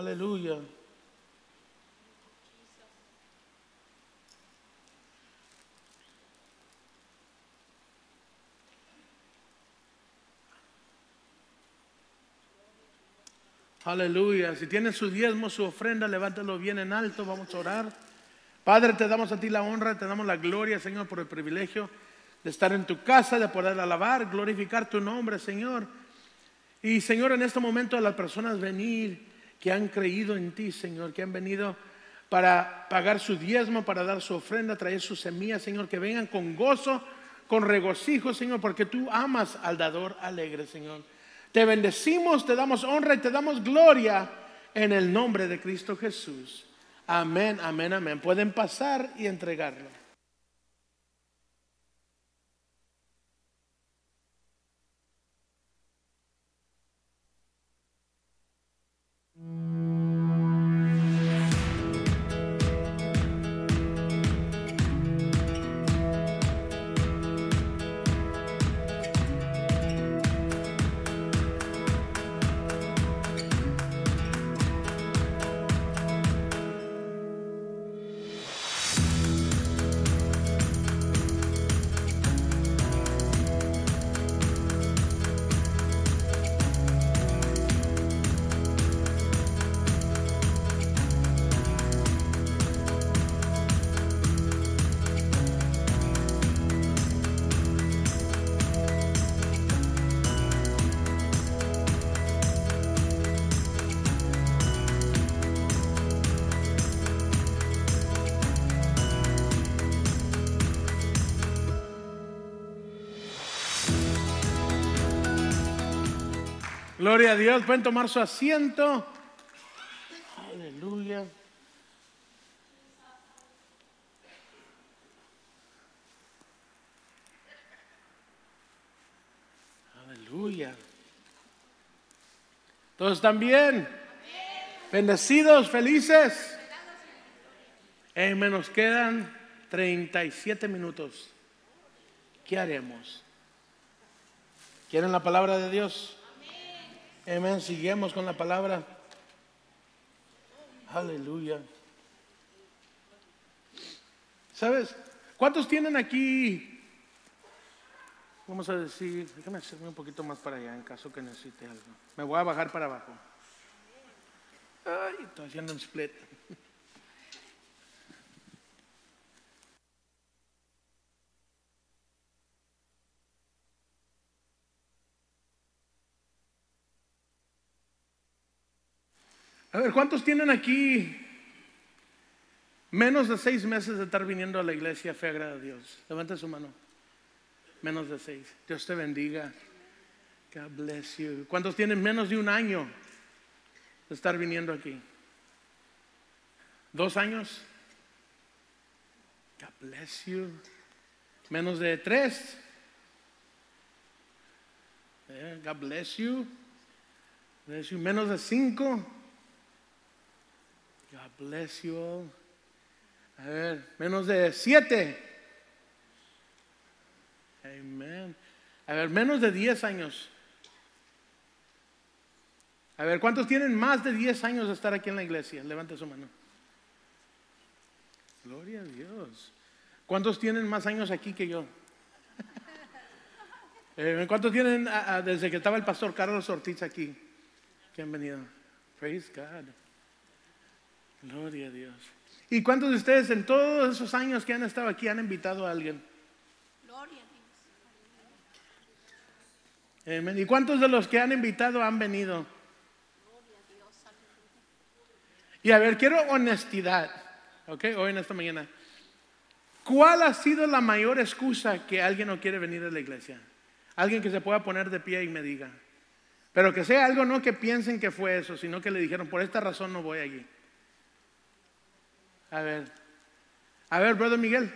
Aleluya. Aleluya. Si tiene su diezmo, su ofrenda, levántalo bien en alto. Vamos a orar. Padre, te damos a ti la honra, te damos la gloria, Señor, por el privilegio de estar en tu casa, de poder alabar, glorificar tu nombre, Señor. Y, Señor, en este momento a las personas venir que han creído en ti, Señor, que han venido para pagar su diezmo, para dar su ofrenda, traer su semilla, Señor, que vengan con gozo, con regocijo, Señor, porque tú amas al dador alegre, Señor. Te bendecimos, te damos honra y te damos gloria en el nombre de Cristo Jesús. Amén, amén, amén. Pueden pasar y entregarlo. Gloria a Dios. Pueden tomar su asiento. Aleluya. Aleluya. ¿Todos están bien? Bendecidos, felices. En menos quedan 37 minutos. ¿Qué haremos? ¿Quieren la palabra de Dios? Amén. Seguimos con la palabra. Aleluya. ¿Sabes? ¿Cuántos tienen aquí? Vamos a decir, déjame hacerme un poquito más para allá en caso que necesite algo. Me voy a bajar para abajo. Ay, estoy haciendo un split. A ver, ¿cuántos tienen aquí menos de seis meses de estar viniendo a la iglesia fe agrada a Dios? Levanta su mano. Menos de seis. Dios te bendiga. God bless you. ¿Cuántos tienen menos de un año de estar viniendo aquí? ¿Dos años? God bless you. Menos de tres. Eh, God bless you. bless you. Menos de cinco. God bless you all. A ver, menos de siete. Amen. A ver, menos de diez años. A ver, ¿cuántos tienen más de diez años de estar aquí en la iglesia? Levante su mano. Gloria a Dios. ¿Cuántos tienen más años aquí que yo? Eh, ¿Cuántos tienen desde que estaba el pastor Carlos Ortiz aquí? Que han. Praise God. Gloria a Dios. ¿Y cuántos de ustedes en todos esos años que han estado aquí han invitado a alguien? Gloria a Dios. ¿Y cuántos de los que han invitado han venido? Gloria a Dios. Y a ver, quiero honestidad, ¿ok? Hoy en esta mañana. ¿Cuál ha sido la mayor excusa que alguien no quiere venir a la iglesia? Alguien que se pueda poner de pie y me diga. Pero que sea algo no que piensen que fue eso, sino que le dijeron, por esta razón no voy allí. A ver, a ver, brother Miguel.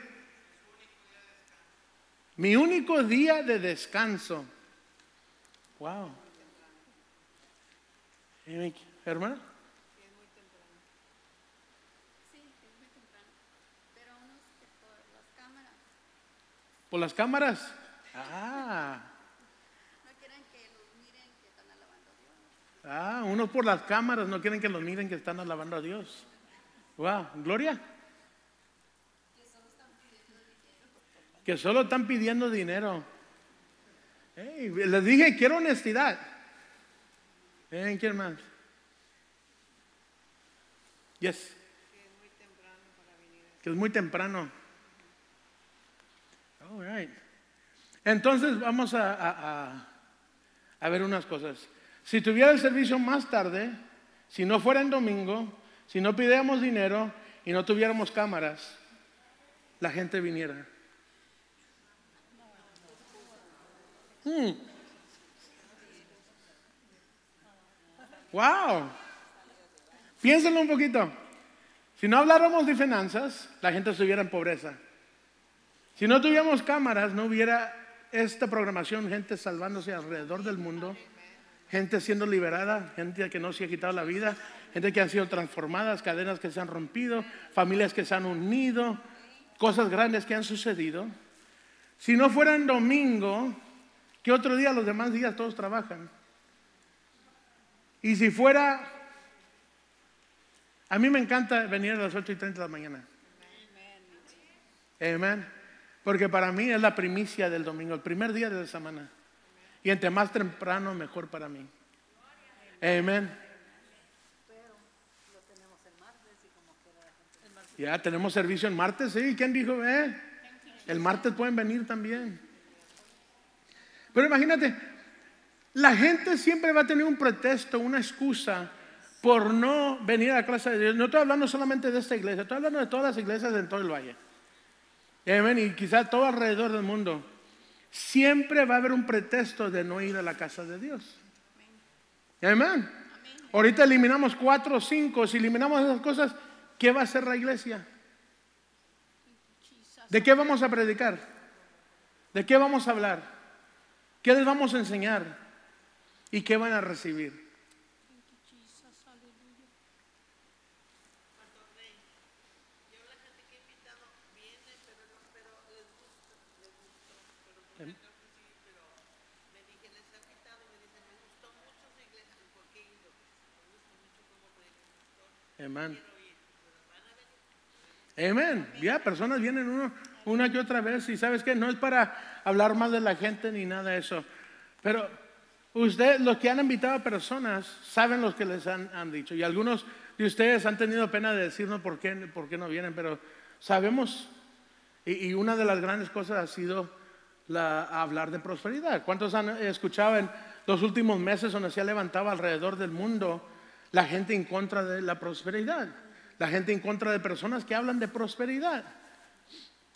Mi único día de descanso. Wow. Por las cámaras ¿Por las cámaras? Ah, no quieren que los miren que están alabando a Dios. ah, unos por las cámaras no quieren que los miren que están alabando a Dios. Wow, Gloria. Que solo están pidiendo dinero. Ey, les dije, quiero honestidad. Eh, ¿Quién más? Yes. Que es muy temprano. All right. Entonces vamos a, a- a- a ver unas cosas. Si tuviera el servicio más tarde, si no fuera en domingo, si no pidiéramos dinero y no tuviéramos cámaras, la gente viniera. Hmm. Wow. Piénsenlo un poquito. Si no habláramos de finanzas, la gente estuviera en pobreza. Si no tuviéramos cámaras, no hubiera esta programación, gente salvándose alrededor del mundo, gente siendo liberada, gente que no se ha quitado la vida, gente que han sido transformadas, cadenas que se han rompido, familias que se han unido, cosas grandes que han sucedido. Si no fuera en domingo, que otro día los demás días todos trabajan. Y si fuera, a mí me encanta venir a las 8 y 30 de la mañana. Amén. Porque para mí es la primicia del domingo, el primer día de la semana. Y entre más temprano, mejor para mí. Amén. Ya tenemos servicio el martes, sí. ¿Quién dijo? Eh? El martes pueden venir también. Pero imagínate, la gente siempre va a tener un pretexto, una excusa por no venir a la clase de Dios. No estoy hablando solamente de esta iglesia, estoy hablando de todas las iglesias en todo el valle. Amén. Y quizás todo alrededor del mundo. Siempre va a haber un pretexto de no ir a la casa de Dios. Amén. Ahorita eliminamos cuatro o cinco. Si eliminamos esas cosas, ¿qué va a hacer la iglesia? ¿De qué vamos a predicar? ¿De qué vamos a hablar? ¿Qué les vamos a enseñar? ¿Y qué van a recibir? Amén. Amén. Ya, personas vienen una que otra vez y sabes que no es para hablar más de la gente ni nada de eso. Pero ustedes, los que han invitado a personas, saben lo que les han, han dicho. Y algunos de ustedes han tenido pena de decirnos por qué, por qué no vienen, pero sabemos. Y, y una de las grandes cosas ha sido la, hablar de prosperidad. ¿Cuántos han escuchado en los últimos meses donde se ha levantado alrededor del mundo la gente en contra de la prosperidad? La gente en contra de personas que hablan de prosperidad.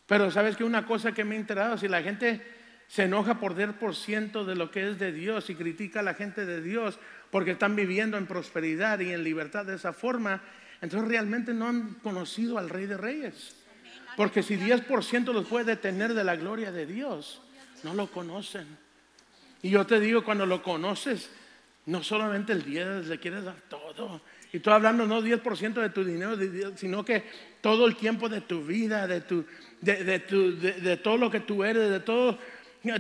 Pero sabes que una cosa que me ha enterado, si la gente se enoja por 10% de lo que es de Dios y critica a la gente de Dios porque están viviendo en prosperidad y en libertad de esa forma, entonces realmente no han conocido al Rey de Reyes. Porque si 10% los puede detener de la gloria de Dios, no lo conocen. Y yo te digo, cuando lo conoces, no solamente el 10, le quieres dar todo. Y estoy hablando no 10% de tu dinero, sino que todo el tiempo de tu vida, de, tu, de, tu, de, todo lo que tú eres, de todo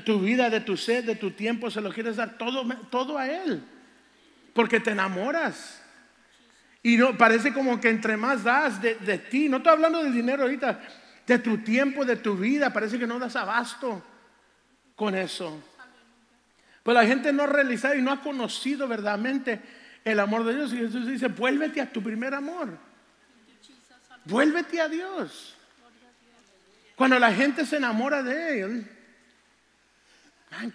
tu vida, de tu sed, de tu tiempo, se lo quieres dar todo, todo a Él. Porque te enamoras. Y no, parece como que entre más das de, de ti, no estoy hablando de dinero ahorita, de tu tiempo, de tu vida, parece que no das abasto con eso. Pues la gente no ha realizado y no ha conocido verdaderamente el amor de Dios. Y Jesús dice, vuélvete a tu primer amor. Vuélvete a Dios. Cuando la gente se enamora de Él,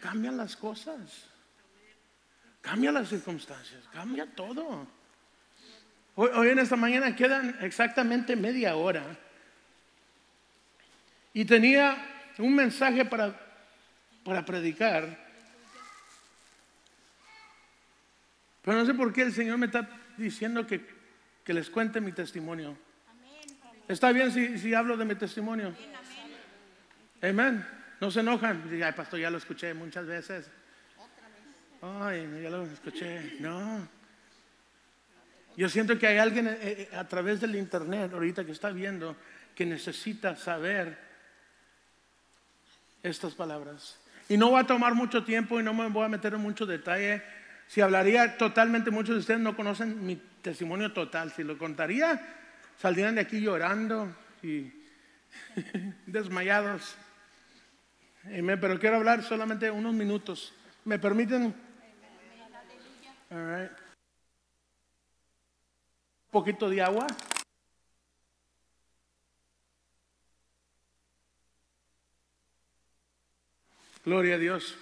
cambian las cosas. Cambia las circunstancias, cambia todo. Hoy, hoy en esta mañana quedan exactamente media hora. Y tenía un mensaje para, para predicar. Pero no sé por qué el Señor me está diciendo que, que les cuente mi testimonio. ¿Está bien si, si hablo de mi testimonio? Amén. No se enojan. Ay, pastor, ya lo escuché muchas veces. Ay, ya lo escuché. No. Yo siento que hay alguien eh, eh, a través del internet ahorita que está viendo que necesita saber estas palabras. Y no va a tomar mucho tiempo y no me voy a meter en mucho detalle. Si hablaría totalmente, muchos de ustedes no conocen mi testimonio total. Si lo contaría, saldrían de aquí llorando y desmayados. Pero quiero hablar solamente unos minutos. ¿Me permiten? All right. Un poquito de agua. Gloria a Dios.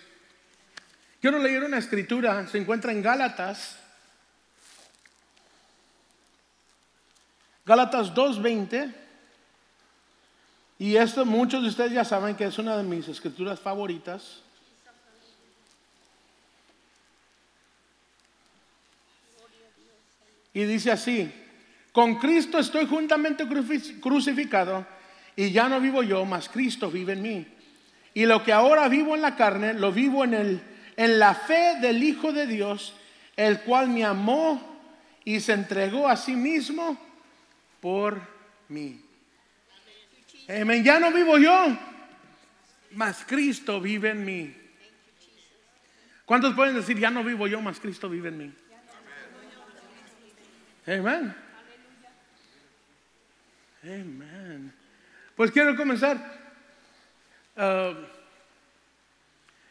Quiero leer una escritura, se encuentra en Gálatas. Gálatas 2.20. Y esto muchos de ustedes ya saben que es una de mis escrituras favoritas. Y dice así, con Cristo estoy juntamente crucificado y ya no vivo yo, mas Cristo vive en mí. Y lo que ahora vivo en la carne, lo vivo en, el, en la fe del Hijo de Dios, el cual me amó y se entregó a sí mismo por mí. Amén. Ya no vivo yo, mas Cristo vive en mí. ¿Cuántos pueden decir, ya no vivo yo, mas Cristo vive en mí? Amén. Amén. Pues quiero comenzar. Uh,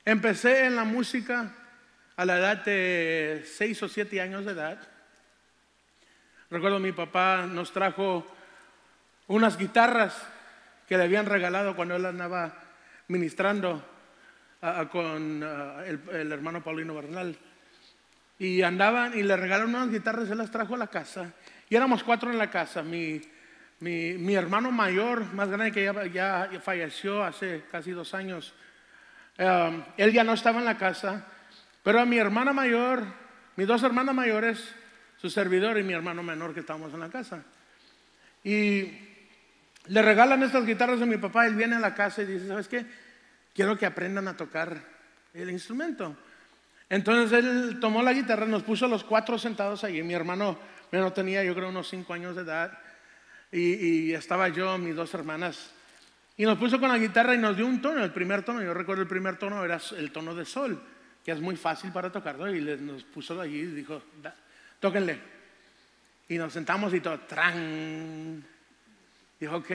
empecé en la música a la edad de seis o siete años de edad. Recuerdo mi papá nos trajo unas guitarras que le habían regalado cuando él andaba ministrando uh, con uh, el, el hermano Paulino Bernal. Y andaban y le regalaron unas guitarras, él las trajo a la casa. Y éramos cuatro en la casa. Mi, mi, mi hermano mayor, más grande que ya, ya falleció hace casi dos años, um, él ya no estaba en la casa. Pero a mi hermana mayor, mis dos hermanas mayores, su servidor y mi hermano menor que estábamos en la casa. Y le regalan estas guitarras a mi papá, él viene a la casa y dice, ¿sabes qué? Quiero que aprendan a tocar el instrumento. Entonces él tomó la guitarra, nos puso los cuatro sentados allí. Mi hermano no tenía, yo creo, unos cinco años de edad. Y, estaba yo, mis dos hermanas. Y nos puso con la guitarra y nos dio un tono, el primer tono. Yo recuerdo el primer tono era el tono de sol, que es muy fácil para tocarlo. Y nos puso allí y dijo, tóquenle. Y nos sentamos y todo, tran. Dijo, ok,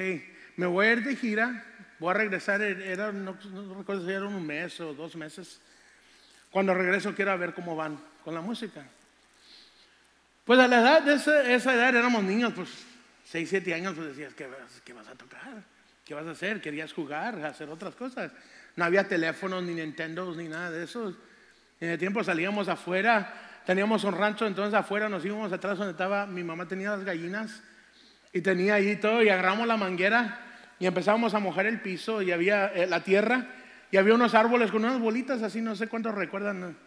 me voy a ir de gira, voy a regresar, era, no, no recuerdo si era un mes o dos meses. Cuando regreso quiero ver cómo van con la música. Pues a la edad de esa, edad éramos niños, pues 6, 7 años, pues decías, ¿qué vas, ¿qué vas a tocar? ¿Qué vas a hacer? Querías jugar, hacer otras cosas. No había teléfonos, ni Nintendo, ni nada de eso. En el tiempo salíamos afuera, teníamos un rancho, entonces afuera nos íbamos atrás donde estaba, mi mamá tenía las gallinas y tenía ahí todo y agarramos la manguera y empezamos a mojar el piso y había eh, la tierra y había unos árboles con unas bolitas así, no sé cuántos recuerdan.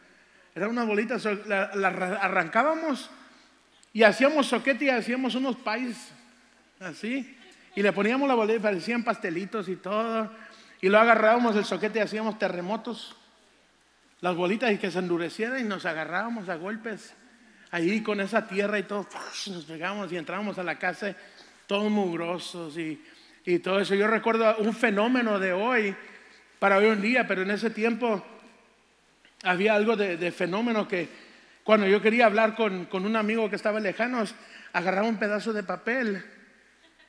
Eran unas bolitas, las arrancábamos y hacíamos soquete y hacíamos unos pais así. Y le poníamos la bolita, parecían pastelitos y todo. Y lo agarrábamos el soquete y hacíamos terremotos. Las bolitas y que se endurecieran y nos agarrábamos a golpes. Ahí con esa tierra y todo, nos pegábamos y entrábamos a la casa todos mugrosos y, y todo eso. Yo recuerdo un fenómeno de hoy para hoy en día, pero en ese tiempo había algo de, fenómeno que cuando yo quería hablar con, con, un amigo que estaba lejanos, agarraba un pedazo de papel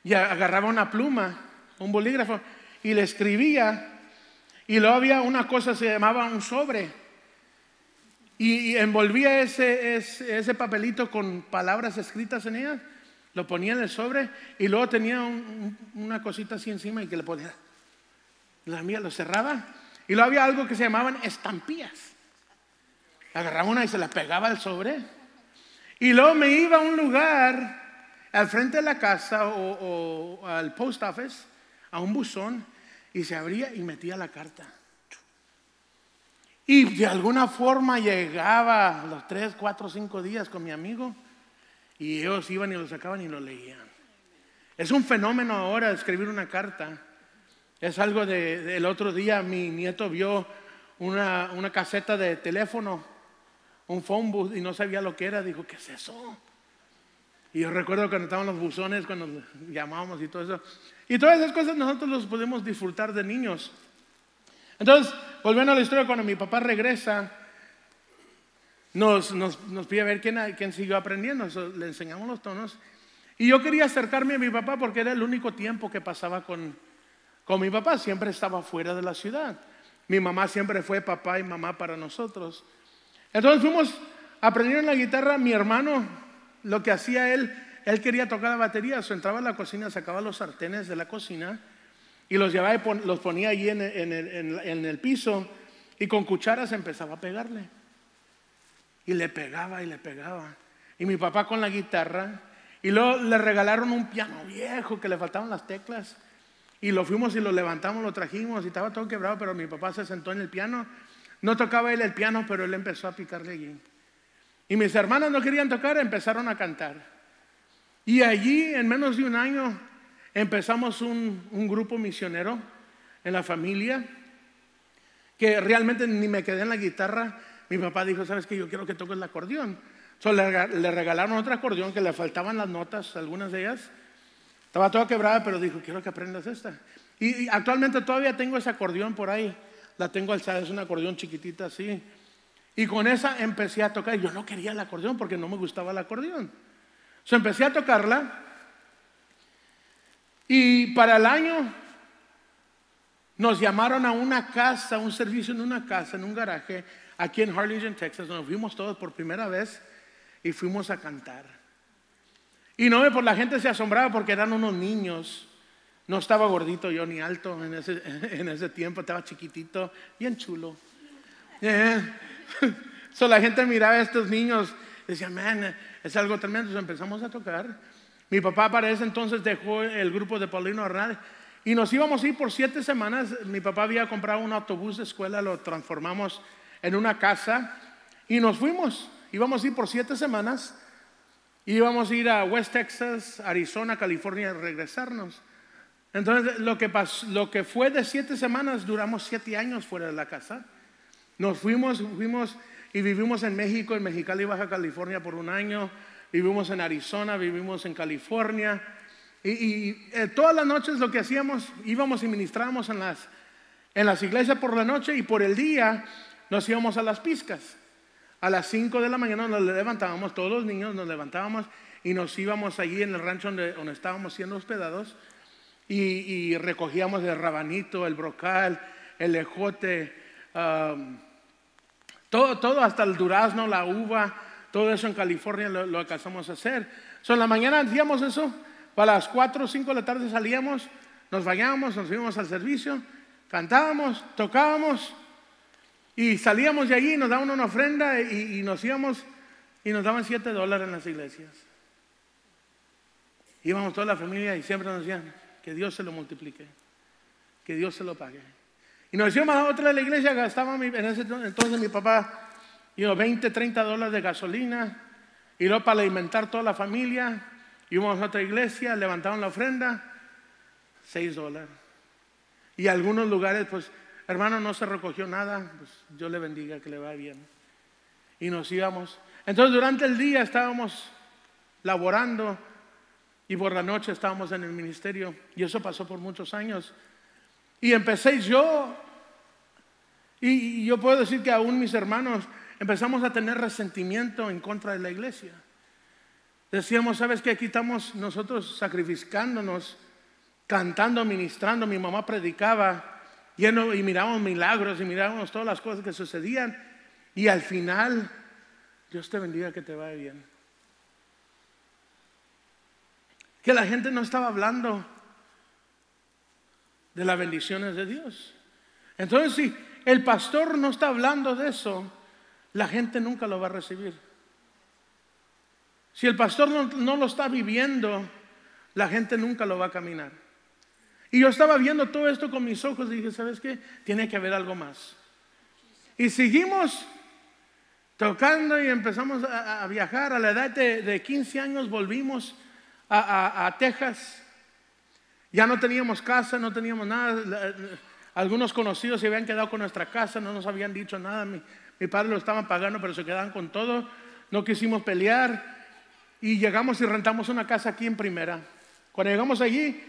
y agarraba una pluma, un bolígrafo, y le escribía, y luego había una cosa, se llamaba un sobre, y, envolvía ese, ese, papelito con palabras escritas en ella, Lo ponía en el sobre y luego tenía una cosita así encima y que le ponía. La mía lo cerraba y luego había algo que se llamaban estampillas. Agarraba una y se la pegaba al sobre. Y luego me iba a un lugar al frente de la casa o, al post office, a un buzón, y se abría y metía la carta. Y de alguna forma llegaba los tres, cuatro, cinco días con mi amigo y ellos iban y lo sacaban y lo leían. Es un fenómeno ahora escribir una carta. Es algo del otro día, mi nieto vio una, una caseta de teléfono, un phone booth y no sabía lo que era. Dijo, ¿qué es eso? Y yo recuerdo cuando estaban los buzones, cuando llamábamos y todo eso. Y todas esas cosas nosotros los podemos disfrutar de niños. Entonces, volviendo a la historia, cuando mi papá regresa, nos, pide a ver quién, quién siguió aprendiendo. le enseñamos los tonos. Y yo quería acercarme a mi papá porque era el único tiempo que pasaba con, con mi papá. Siempre estaba fuera de la ciudad. Mi mamá siempre fue papá y mamá para nosotros. Entonces fuimos aprendiendo la guitarra. Mi hermano, lo que hacía él, él quería tocar la batería. Se entraba a la cocina, sacaba los sartenes de la cocina y los llevaba y los ponía allí en el, piso y con cucharas empezaba a pegarle. Y le pegaba y le pegaba. Y mi papá con la guitarra. Y luego le regalaron un piano viejo que le faltaban las teclas. Y lo fuimos y lo levantamos, lo trajimos y estaba todo quebrado, pero mi papá se sentó en el piano. No tocaba él el piano, pero él empezó a picarle allí. Y mis hermanas no querían tocar, empezaron a cantar. Y allí, en menos de un año, Empezamos un, grupo misionero en la familia que realmente ni me quedé en la guitarra. Mi papá dijo, ¿sabes qué? Yo quiero que toques el acordeón. le, regalaron otro acordeón que le faltaban las notas, algunas de ellas. Estaba toda quebrada, pero dijo, quiero que aprendas esta. Y, actualmente todavía tengo ese acordeón por ahí. La tengo alzada, es un acordeón chiquitita así. Y con esa empecé a tocar. Yo no quería el acordeón porque no me gustaba el acordeón. So, empecé a tocarla y para el año nos llamaron a una casa, un servicio en una casa, en un garaje, aquí en Harlingen, Texas. Nos fuimos todos por primera vez y fuimos a cantar. Y no, por la gente se asombraba porque eran unos niños. No estaba gordito yo ni alto en ese, en ese tiempo, estaba chiquitito, bien chulo. Eh. So, la gente miraba a estos niños decía, man, es algo tremendo. empezamos a tocar. Mi papá para ese entonces dejó el grupo de Paulino Hernández y nos íbamos a ir por siete semanas. Mi papá había comprado un autobús de escuela, lo transformamos en una casa y nos fuimos. Íbamos a ir por siete semanas. Íbamos a ir a West Texas, Arizona, California, y regresarnos. Entonces, lo que, pasó, lo que fue de siete semanas, duramos siete años fuera de la casa. Nos fuimos, fuimos y vivimos en México, en Mexicali, Baja California, por un año vivimos en Arizona, vivimos en California. Y, eh, todas las noches lo que hacíamos, íbamos y ministrábamos en las, en las iglesias por la noche y por el día nos íbamos a las piscas. A las 5 de la mañana nos levantábamos, todos los niños nos levantábamos y nos íbamos allí en el rancho donde, donde estábamos siendo hospedados y, recogíamos el rabanito, el brocal, el ejote, um, todo, todo hasta el durazno, la uva todo eso en California lo, alcanzamos a hacer. So, en la mañana hacíamos eso, para las 4 o 5 de la tarde salíamos, nos bañábamos, nos íbamos al servicio, cantábamos, tocábamos y salíamos de allí, nos daban una ofrenda y, nos íbamos y nos daban 7 dólares en las iglesias. Íbamos toda la familia y siempre nos decían que Dios se lo multiplique, que Dios se lo pague. Y nos íbamos a otra de la iglesia, gastaba en ese entonces mi papá y 20, 30 dólares de gasolina, y luego para alimentar toda la familia, íbamos a otra iglesia, levantaban la ofrenda, 6 dólares. Y algunos lugares, pues, hermano, no se recogió nada, pues yo le bendiga, que le vaya bien. Y nos íbamos. Entonces, durante el día estábamos laborando y por la noche estábamos en el ministerio, y eso pasó por muchos años. Y empecé yo, y yo puedo decir que aún mis hermanos, empezamos a tener resentimiento en contra de la iglesia. Decíamos, ¿sabes qué? Aquí estamos nosotros sacrificándonos, cantando, ministrando. Mi mamá predicaba y mirábamos milagros y mirábamos todas las cosas que sucedían. Y al final, Dios te bendiga que te vaya bien. que la gente no estaba hablando de las bendiciones de Dios. Entonces, si el pastor no está hablando de eso, la gente nunca lo va a recibir. Si el pastor no, lo está viviendo, la gente nunca lo va a caminar. Y yo estaba viendo todo esto con mis ojos y dije, ¿sabes qué? Tiene que haber algo más. Y seguimos tocando y empezamos a, viajar. A la edad de, 15 años volvimos a, Texas. Ya no teníamos casa, no teníamos nada. Algunos conocidos se habían quedado con nuestra casa, no nos habían dicho nada. Mi, mi padre lo estaban pagando, pero se quedaban con todo. No quisimos pelear. Y llegamos y rentamos una casa aquí en primera. Cuando llegamos allí,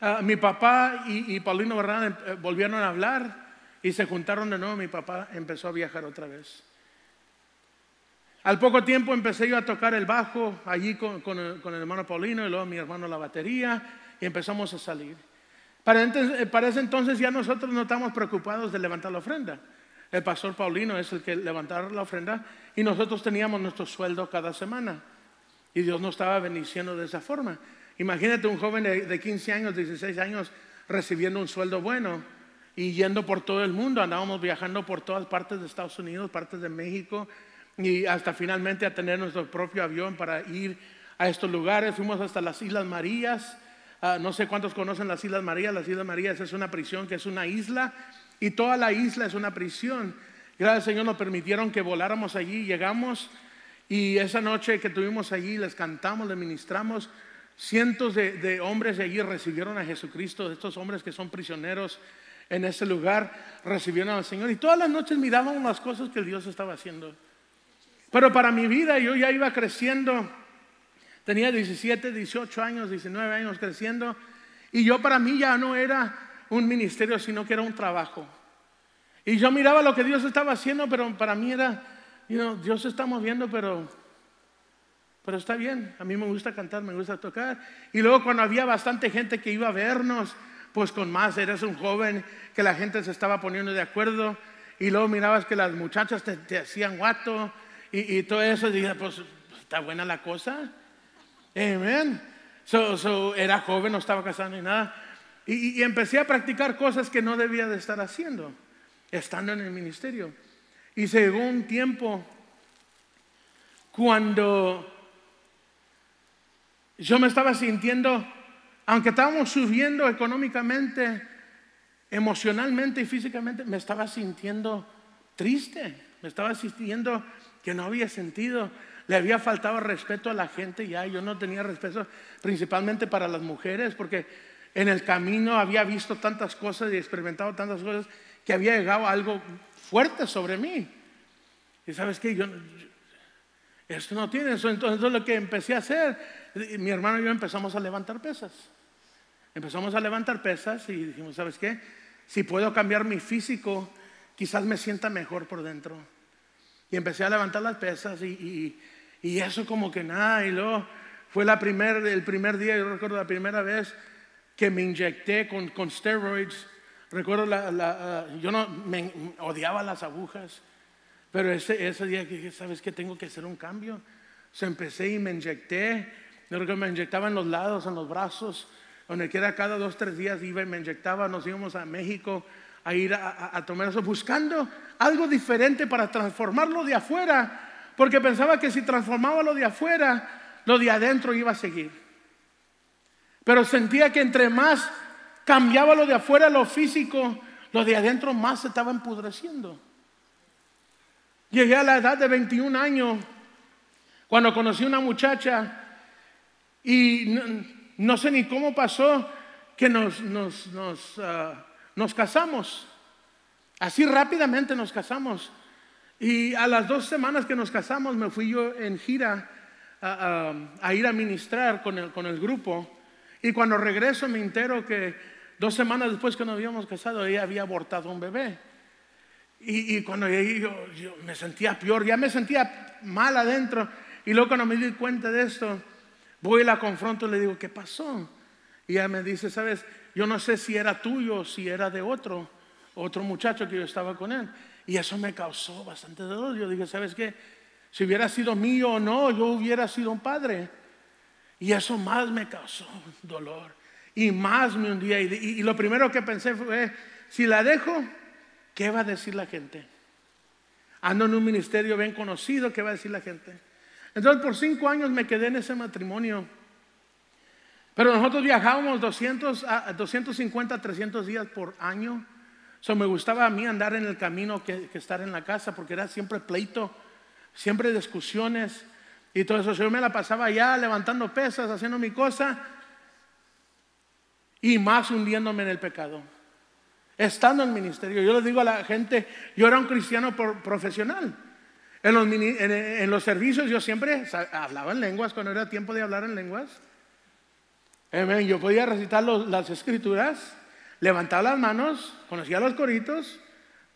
ah, mi papá y, Paulino Bernal eh, volvieron a hablar y se juntaron de nuevo. Mi papá empezó a viajar otra vez. Al poco tiempo empecé yo a tocar el bajo allí con, el, hermano Paulino y luego mi hermano la batería y empezamos a salir. Para, eh, para ese entonces ya nosotros no estamos preocupados de levantar la ofrenda. El pastor Paulino es el que levantaba la ofrenda y nosotros teníamos nuestro sueldo cada semana. Y Dios nos estaba bendiciendo de esa forma. Imagínate un joven de, 15 años, 16 años, recibiendo un sueldo bueno y yendo por todo el mundo. Andábamos viajando por todas partes de Estados Unidos, partes de México y hasta finalmente a tener nuestro propio avión para ir a estos lugares. Fuimos hasta las Islas Marías. Ah, no sé cuántos conocen las Islas Marías. Las Islas Marías es una prisión que es una isla y toda la isla es una prisión. Gracias Señor nos permitieron que voláramos allí, llegamos y esa noche que tuvimos allí les cantamos, les ministramos. Cientos de, hombres de allí recibieron a Jesucristo, estos hombres que son prisioneros en ese lugar, recibieron al Señor. Y todas las noches mirábamos las cosas que Dios estaba haciendo. Pero para mi vida yo ya iba creciendo, tenía 17, 18 años, 19 años creciendo, y yo para mí ya no era un ministerio, sino que era un trabajo. Y yo miraba lo que Dios estaba haciendo, pero para mí era, Dios se está moviendo, pero, pero está bien. A mí me gusta cantar, me gusta tocar. Y luego cuando había bastante gente que iba a vernos, pues con más, eres un joven que la gente se estaba poniendo de acuerdo. Y luego mirabas que las muchachas te, hacían guato y, todo eso. Dije, pues está buena la cosa. Amén. So, era joven, no estaba casado ni nada. Y, empecé a practicar cosas que no debía de estar haciendo, estando en el ministerio. Y llegó un tiempo cuando yo me estaba sintiendo, aunque estábamos subiendo económicamente, emocionalmente y físicamente, me estaba sintiendo triste, me estaba sintiendo que no había sentido, le había faltado respeto a la gente ya, yo no tenía respeto principalmente para las mujeres, porque en el camino había visto tantas cosas y experimentado tantas cosas que había llegado algo fuerte sobre mí. Y sabes qué, yo, esto no tiene eso. Entonces lo que empecé a hacer, mi hermano y yo empezamos a levantar pesas. Empezamos a levantar pesas y dijimos, ¿sabes qué? Si puedo cambiar mi físico, quizás me sienta mejor por dentro. Y empecé a levantar las pesas y, eso como que nada. Y luego fue la primer, el primer día, yo recuerdo la primera vez que me inyecté con, con steroids. Recuerdo, la, la, yo no, me odiaba las agujas, pero ese, ese día que dije, ¿sabes qué? Tengo que hacer un cambio. Se empecé y me inyecté. Yo recuerdo me inyectaba en los lados, en los brazos, donde quiera cada dos, tres días iba y me inyectaba. Nos íbamos a México a ir a, a tomar eso, buscando algo diferente para transformarlo de afuera, porque pensaba que si transformaba lo de afuera, lo de adentro iba a seguir. Pero sentía que entre más cambiaba lo de afuera, lo físico, lo de adentro más se estaba empudreciendo. Llegué a la edad de 21 años cuando conocí una muchacha y no, sé ni cómo pasó que nos, nos, nos, ah, casamos. Así rápidamente nos casamos. Y a las dos semanas que nos casamos me fui yo en gira a, ir a ministrar con el, con el grupo. Y cuando regreso me entero que dos semanas después que nos habíamos casado, ella había abortado un bebé. Y, cuando yo, yo, me sentía peor, ya me sentía mal adentro. Y luego cuando me di cuenta de esto, voy y la confronto y le digo, ¿qué pasó? Y ella me dice, sabes, yo no sé si era tuyo si era de otro, otro muchacho que yo estaba con él. Y eso me causó bastante dolor. Yo dije, ¿sabes qué? Si hubiera sido mío o no, yo hubiera sido un padre. Y eso más me causó dolor. Y más me hundía. Y, y lo primero que pensé fue, si la dejo, ¿qué va a decir la gente? Ando en un ministerio bien conocido, ¿qué va a decir la gente? Entonces por cinco años me quedé en ese matrimonio. Pero nosotros viajábamos 200 a 250, 300 días por año. So, me gustaba a mí andar en el camino que, estar en la casa porque era siempre pleito, siempre discusiones y todo eso. Yo me la pasaba allá levantando pesas, haciendo mi cosa y más hundiéndome en el pecado. Estando en el ministerio, yo le digo a la gente, yo era un cristiano profesional. En los, en- los servicios yo siempre hablaba en lenguas cuando era tiempo de hablar en lenguas. Yo podía recitar los- las escrituras, levantaba las manos, conocía los coritos,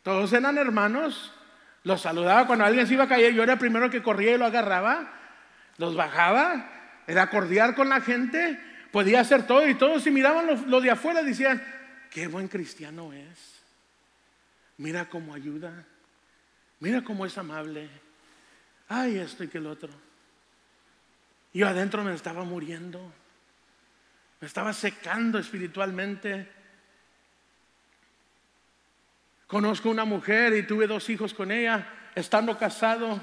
todos eran hermanos, los saludaba. Cuando alguien se iba a caer, yo era el primero que corría y lo agarraba, los bajaba, era cordial con la gente, podía hacer todo y todos si miraban lo, lo de afuera decían, qué buen cristiano es, mira cómo ayuda, mira cómo es amable, ay esto y que el otro. Yo adentro me estaba muriendo. Me estaba secando espiritualmente. Conozco una mujer y tuve dos hijos con ella, estando casado,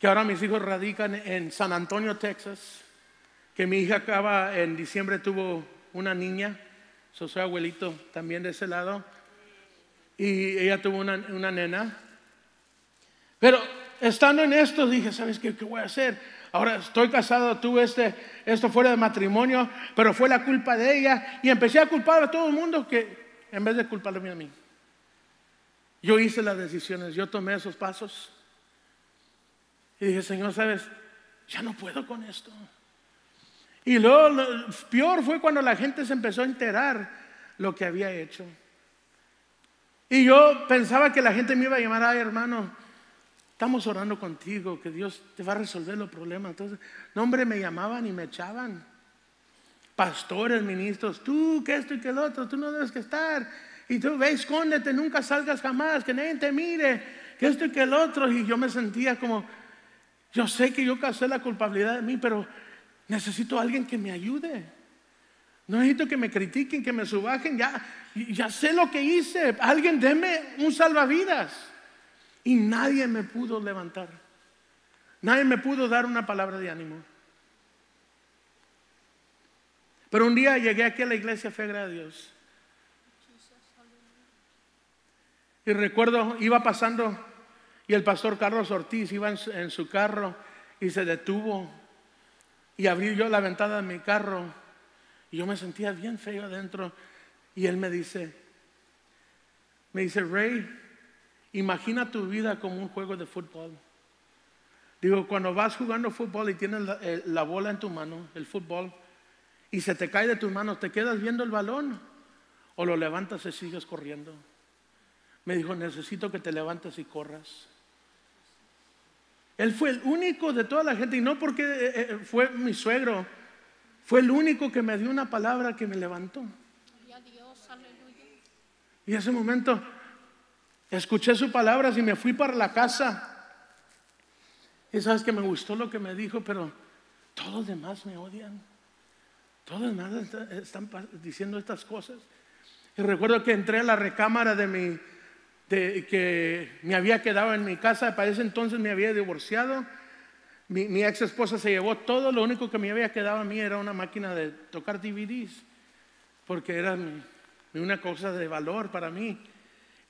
que ahora mis hijos radican en San Antonio, Texas, que mi hija acaba en diciembre tuvo una niña, so soy abuelito también de ese lado, y ella tuvo una, una nena. Pero estando en esto dije, ¿sabes qué, qué voy a hacer? Ahora estoy casado, tuve este, esto fuera de matrimonio, pero fue la culpa de ella y empecé a culpar a todo el mundo que en vez de culparme a mí. Yo hice las decisiones, yo tomé esos pasos y dije, Señor, ¿sabes? Ya no puedo con esto. Y luego lo peor fue cuando la gente se empezó a enterar lo que había hecho. Y yo pensaba que la gente me iba a llamar, ay hermano, estamos orando contigo, que Dios te va a resolver los problemas. Entonces, no hombre, me llamaban y me echaban. Pastores, ministros, tú, que esto y que el otro, tú no debes que estar. Y tú, ve, escóndete, nunca salgas jamás, que nadie te mire, que esto y que el otro. Y yo me sentía como, yo sé que yo causé la culpabilidad de mí, pero necesito a alguien que me ayude. No necesito que me critiquen, que me subajen, ya, ya sé lo que hice. Alguien deme un salvavidas. Y nadie me pudo levantar. Nadie me pudo dar una palabra de ánimo. Pero un día llegué aquí a la iglesia, fe a Dios. Y recuerdo, iba pasando y el pastor Carlos Ortiz iba en su, en su carro y se detuvo. Y abrí yo la ventana de mi carro y yo me sentía bien feo adentro. Y él me dice, me dice, Ray, imagina tu vida como un juego de fútbol. Digo, cuando vas jugando fútbol y tienes la, eh, la bola en tu mano, el fútbol, y se te cae de tus manos, ¿te quedas viendo el balón o lo levantas y sigues corriendo? Me dijo, necesito que te levantes y corras. Él fue el único de toda la gente, y no porque eh, eh, fue mi suegro, fue el único que me dio una palabra que me levantó. Y ese momento escuché sus palabras y me fui para la casa. Y sabes que me gustó lo que me dijo, pero todos los demás me odian. Todos los demás está- están diciendo estas cosas. Y recuerdo que entré a la recámara de mi, de que me había quedado en mi casa. Para ese entonces me había divorciado. Mi, mi ex esposa se llevó todo. Lo único que me había quedado a mí era una máquina de tocar DVDs. Porque era una cosa de valor para mí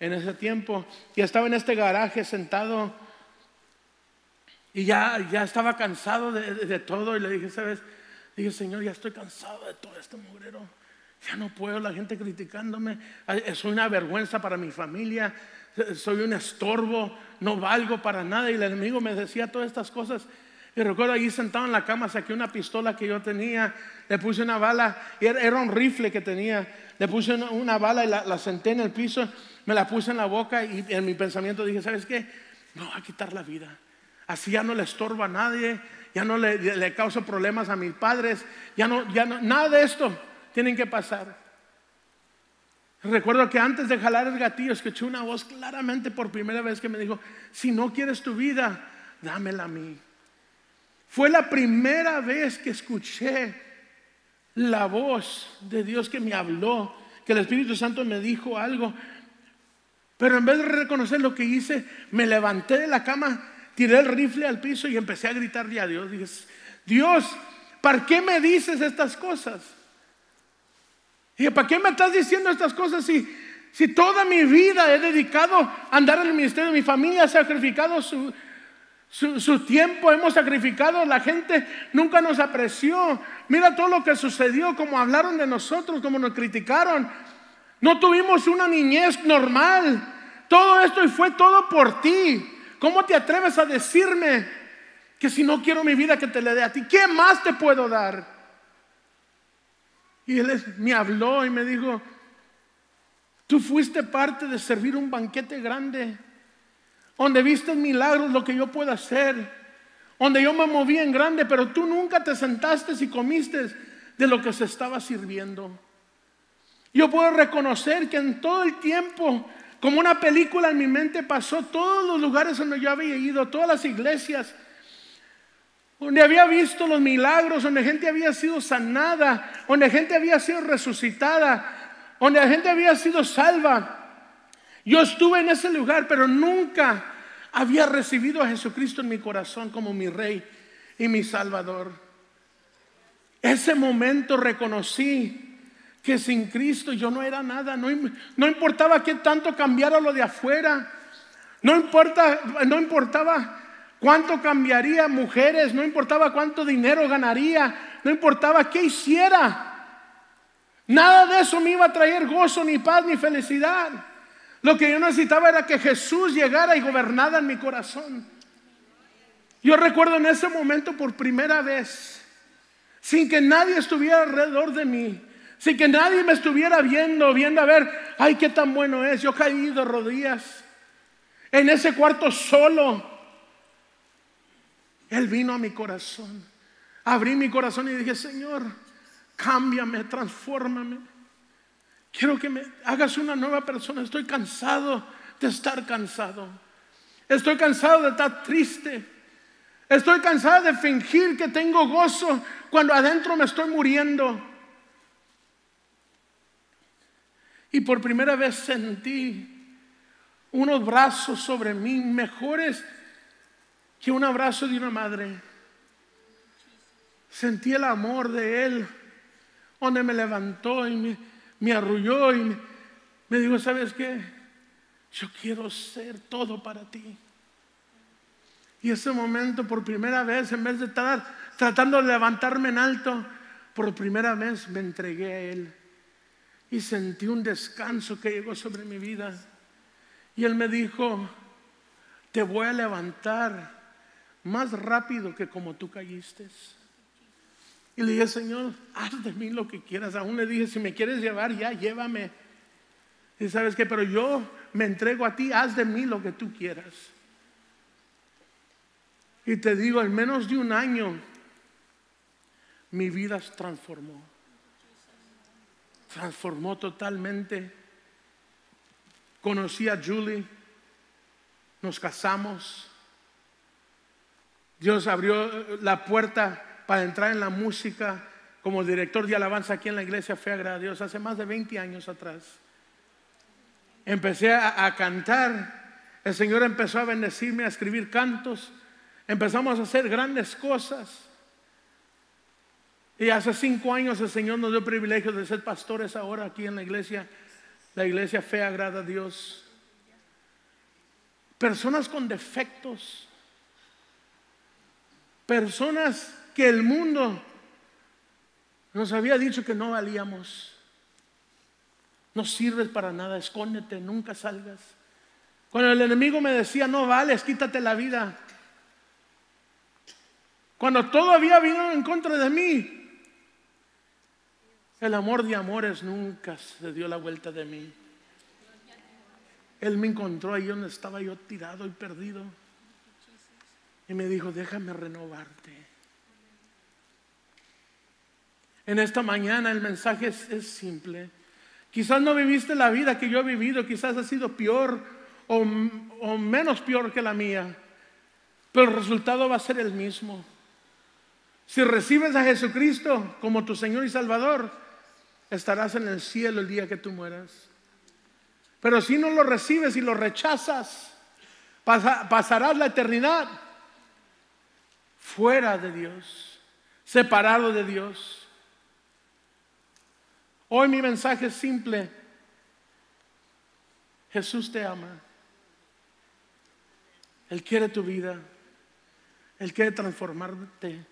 en ese tiempo. Y estaba en este garaje sentado y ya, ya estaba cansado de, de- de todo y le dije, ¿sabes? Dije, Señor, ya estoy cansado de todo este mugrero. Ya no puedo, la gente criticándome. Soy una vergüenza para mi familia. Soy un estorbo, no valgo para nada. Y el enemigo me decía todas estas cosas. Y recuerdo allí sentado en la cama, saqué una pistola que yo tenía, le puse una bala, era, un rifle que tenía, le puse una bala y la, la senté en el piso, me la puse en la boca y en mi pensamiento dije, ¿sabes qué? Voy a quitar la vida. Así ya no le estorbo a nadie, ya no le, le causo problemas a mis padres, ya no, ya no, nada de esto tienen que pasar. Recuerdo que antes de jalar el gatillo escuché una voz claramente por primera vez que me dijo, si no quieres tu vida, dámela a mí. Fue la primera vez que escuché la voz de Dios que me habló, que el Espíritu Santo me dijo algo. Pero en vez de reconocer lo que hice, me levanté de la cama, tiré el rifle al piso y empecé a gritarle a Dios. Dije, Dios, ¿para qué me dices estas cosas? Y ¿para qué me estás diciendo estas cosas si, si toda mi vida he dedicado a andar en el ministerio? Mi familia ha sacrificado su, su, tiempo, hemos sacrificado, la gente nunca nos apreció. Mira todo lo que sucedió, como hablaron de nosotros, como nos criticaron. No tuvimos una niñez normal. Todo esto y fue todo por ti. ¿Cómo te atreves a decirme que si no quiero mi vida que te la dé a ti, ¿qué más te puedo dar? Y él me habló y me dijo, tú fuiste parte de servir un banquete grande, donde viste milagros, lo que yo puedo hacer, donde yo me moví en grande, pero tú nunca te sentaste y comiste de lo que se estaba sirviendo. Yo puedo reconocer que en todo el tiempo, como una película en mi mente pasó, todos los lugares donde yo había ido, todas las iglesias, donde había visto los milagros, donde gente había sido sanada, donde gente había sido resucitada, donde la gente había sido salva. Yo estuve en ese lugar, pero nunca había recibido a Jesucristo en mi corazón como mi rey y mi salvador. Ese momento reconocí que sin Cristo yo no era nada, no, no importaba qué tanto cambiara lo de afuera, no, importa, no importaba cuánto cambiaría mujeres, no importaba cuánto dinero ganaría, no importaba qué hiciera. Nada de eso me iba a traer gozo, ni paz, ni felicidad. Lo que yo necesitaba era que Jesús llegara y gobernara en mi corazón. Yo recuerdo en ese momento por primera vez, sin que nadie estuviera alrededor de mí, sin que nadie me estuviera viendo, viendo a ver, ay, qué tan bueno es. Yo caí de rodillas en ese cuarto solo él vino a mi corazón. Abrí mi corazón y dije, Señor, cámbiame, transfórmame. Quiero que me hagas una nueva persona. Estoy cansado de estar cansado. Estoy cansado de estar triste. Estoy cansado de fingir que tengo gozo cuando adentro me estoy muriendo. Y por primera vez sentí unos brazos sobre mí mejores que un abrazo de una madre. Sentí el amor de Él, donde me levantó y me, arrulló y me, me dijo, ¿sabes qué? Yo quiero ser todo para ti. Y ese momento, por primera vez, en vez de estar tratando de levantarme en alto, por primera vez me entregué a Él. Y sentí un descanso que llegó sobre mi vida. Y Él me dijo, te voy a levantar más rápido que como tú caíste. Y le dije, Señor, haz de mí lo que quieras. Aún le dije, si me quieres llevar, ya llévame. Y sabes que, pero yo me entrego a ti, haz de mí lo que tú quieras. Y te digo, en menos de un año, mi vida se transformó. Transformó totalmente. Conocí a Julie, nos casamos. Dios abrió la puerta para entrar en la música como director de alabanza aquí en la iglesia Fe a hace más de 20 años atrás. Empecé a, cantar, el Señor empezó a bendecirme, a escribir cantos, empezamos a hacer grandes cosas. Y hace cinco años el Señor nos dio el privilegio de ser pastores ahora aquí en la iglesia, la iglesia Fe agrada a Dios. Personas con defectos, Personas que el mundo nos había dicho que no valíamos. No sirves para nada, escóndete, nunca salgas. Cuando el enemigo me decía, no vales, quítate la vida. Cuando todo había venido en contra de mí, el amor de amores nunca se dio la vuelta de mí. Él me encontró ahí donde estaba yo tirado y perdido. Y me dijo, déjame renovarte. En esta mañana el mensaje es, simple. Quizás no viviste la vida que yo he vivido, quizás ha sido peor o, o menos peor que la mía, pero el resultado va a ser el mismo. Si recibes a Jesucristo como tu Señor y Salvador, estarás en el cielo el día que tú mueras. Pero si no lo recibes y lo rechazas, pasa- pasarás la eternidad fuera de Dios, separado de Dios. Hoy mi mensaje es simple. Jesús te ama. Él quiere tu vida. Él quiere transformarte.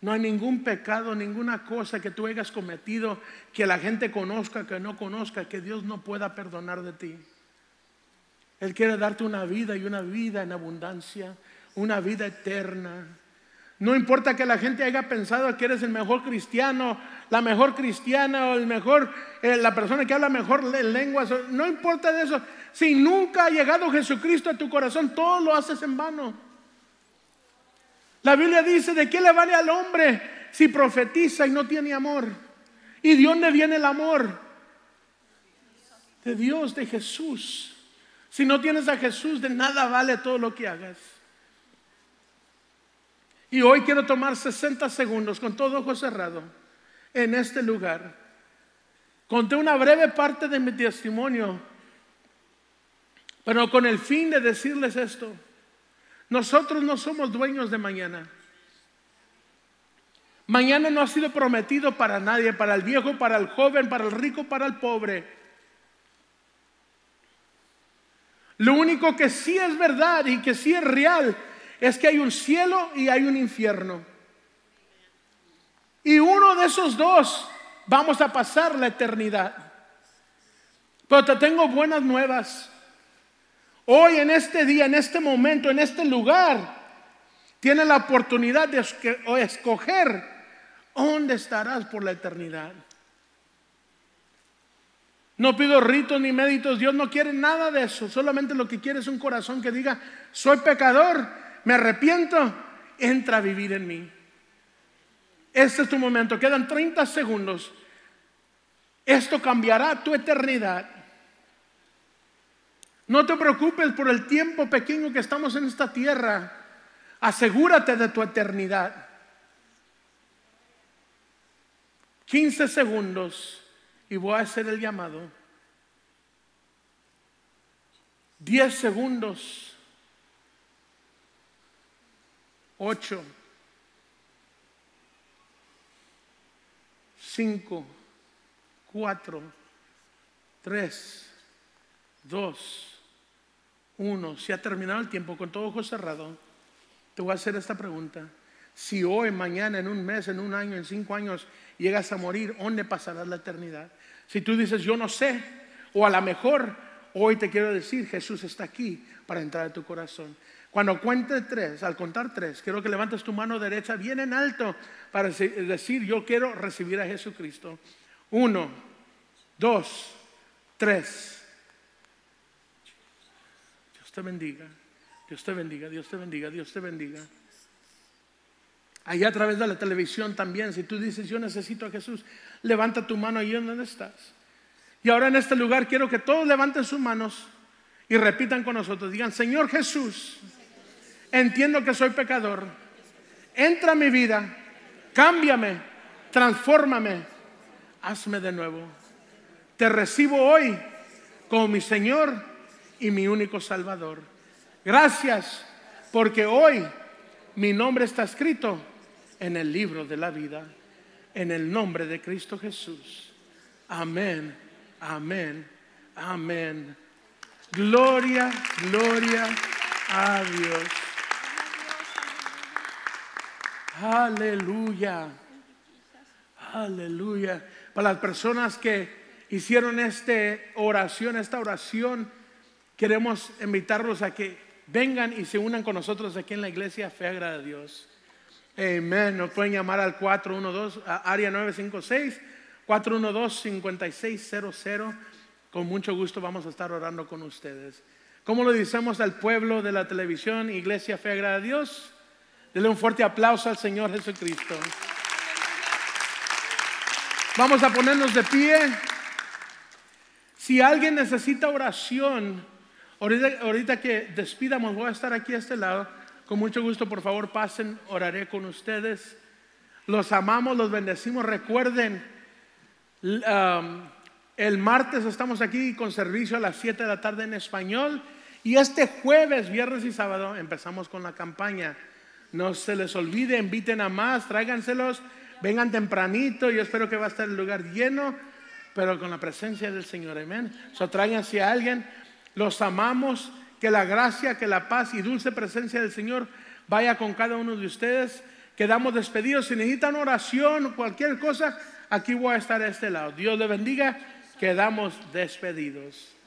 No hay ningún pecado, ninguna cosa que tú hayas cometido que la gente conozca, que no conozca, que Dios no pueda perdonar de ti. Él quiere darte una vida y una vida en abundancia, una vida eterna. No importa que la gente haya pensado que eres el mejor cristiano, la mejor cristiana o el mejor, eh, la persona que habla mejor le- lenguas. No importa de eso. Si nunca ha llegado Jesucristo a tu corazón, todo lo haces en vano. La Biblia dice, ¿de qué le vale al hombre si profetiza y no tiene amor? ¿Y de dónde viene el amor? De Dios, de Jesús. Si no tienes a Jesús, de nada vale todo lo que hagas. Y hoy quiero tomar 60 segundos con todo ojo cerrado en este lugar. Conté una breve parte de mi testimonio, pero con el fin de decirles esto. Nosotros no somos dueños de mañana. Mañana no ha sido prometido para nadie, para el viejo, para el joven, para el rico, para el pobre. Lo único que sí es verdad y que sí es real es que hay un cielo y hay un infierno. Y uno de esos dos vamos a pasar la eternidad. Pero te tengo buenas nuevas. Hoy, en este día, en este momento, en este lugar, tienes la oportunidad de escoger dónde estarás por la eternidad. No pido ritos ni méritos, Dios no quiere nada de eso, solamente lo que quiere es un corazón que diga, soy pecador, me arrepiento, entra a vivir en mí. Este es tu momento, quedan 30 segundos. Esto cambiará tu eternidad. No te preocupes por el tiempo pequeño que estamos en esta tierra. Asegúrate de tu eternidad. 15 segundos y voy a hacer el llamado. 10 segundos. 8. 5. 4. 3. 2. 1. Si ha terminado el tiempo con todo ojo cerrado, te voy a hacer esta pregunta. Si hoy, mañana, en un mes, en un año, en cinco años llegas a morir, ¿dónde pasarás la eternidad? Si tú dices, yo no sé, o a lo mejor hoy te quiero decir, Jesús está aquí para entrar a tu corazón. Cuando cuente tres, al contar tres, quiero que levantes tu mano derecha bien en alto para decir, yo quiero recibir a Jesucristo. Uno, dos, tres. Te bendiga, Dios te bendiga, Dios te bendiga, Dios te bendiga. Ahí a través de la televisión también, si tú dices yo necesito a Jesús, levanta tu mano ahí donde estás. Y ahora en este lugar quiero que todos levanten sus manos y repitan con nosotros. Digan, Señor Jesús, entiendo que soy pecador. Entra a mi vida, cámbiame, transfórmame, hazme de nuevo. Te recibo hoy como mi Señor y mi único Salvador. Gracias porque hoy mi nombre está escrito en el libro de la vida, en el nombre de Cristo Jesús. Amén, amén, amén. Gloria, gloria a Dios. Aleluya. Aleluya. Para las personas que hicieron esta oración, esta oración, queremos invitarlos a que vengan y se unan con nosotros aquí en la iglesia Fe Agrada a Dios. Amén. Nos pueden llamar al 412, a área 956, 412-5600. Con mucho gusto vamos a estar orando con ustedes. ¿Cómo lo decimos al pueblo de la televisión, Iglesia Fe Agrada a Dios? Dele un fuerte aplauso al Señor Jesucristo. Vamos a ponernos de pie. Si alguien necesita oración, ahorita, ahorita que despidamos, voy a estar aquí a este lado. Con mucho gusto, por favor, pasen, oraré con ustedes. Los amamos, los bendecimos. Recuerden, el martes estamos aquí con servicio a las 7 de la tarde en español. Y este jueves, viernes y sábado empezamos con la campaña. No se les olvide, inviten a más, tráiganselos, vengan tempranito. Yo espero que va a estar el lugar lleno, pero con la presencia del Señor. Amén. So, tráiganse a alguien. Los amamos. Que la gracia, que la paz y dulce presencia del Señor vaya con cada uno de ustedes. Quedamos despedidos. Si necesitan oración o cualquier cosa, aquí voy a estar a este lado. Dios le bendiga. Quedamos despedidos.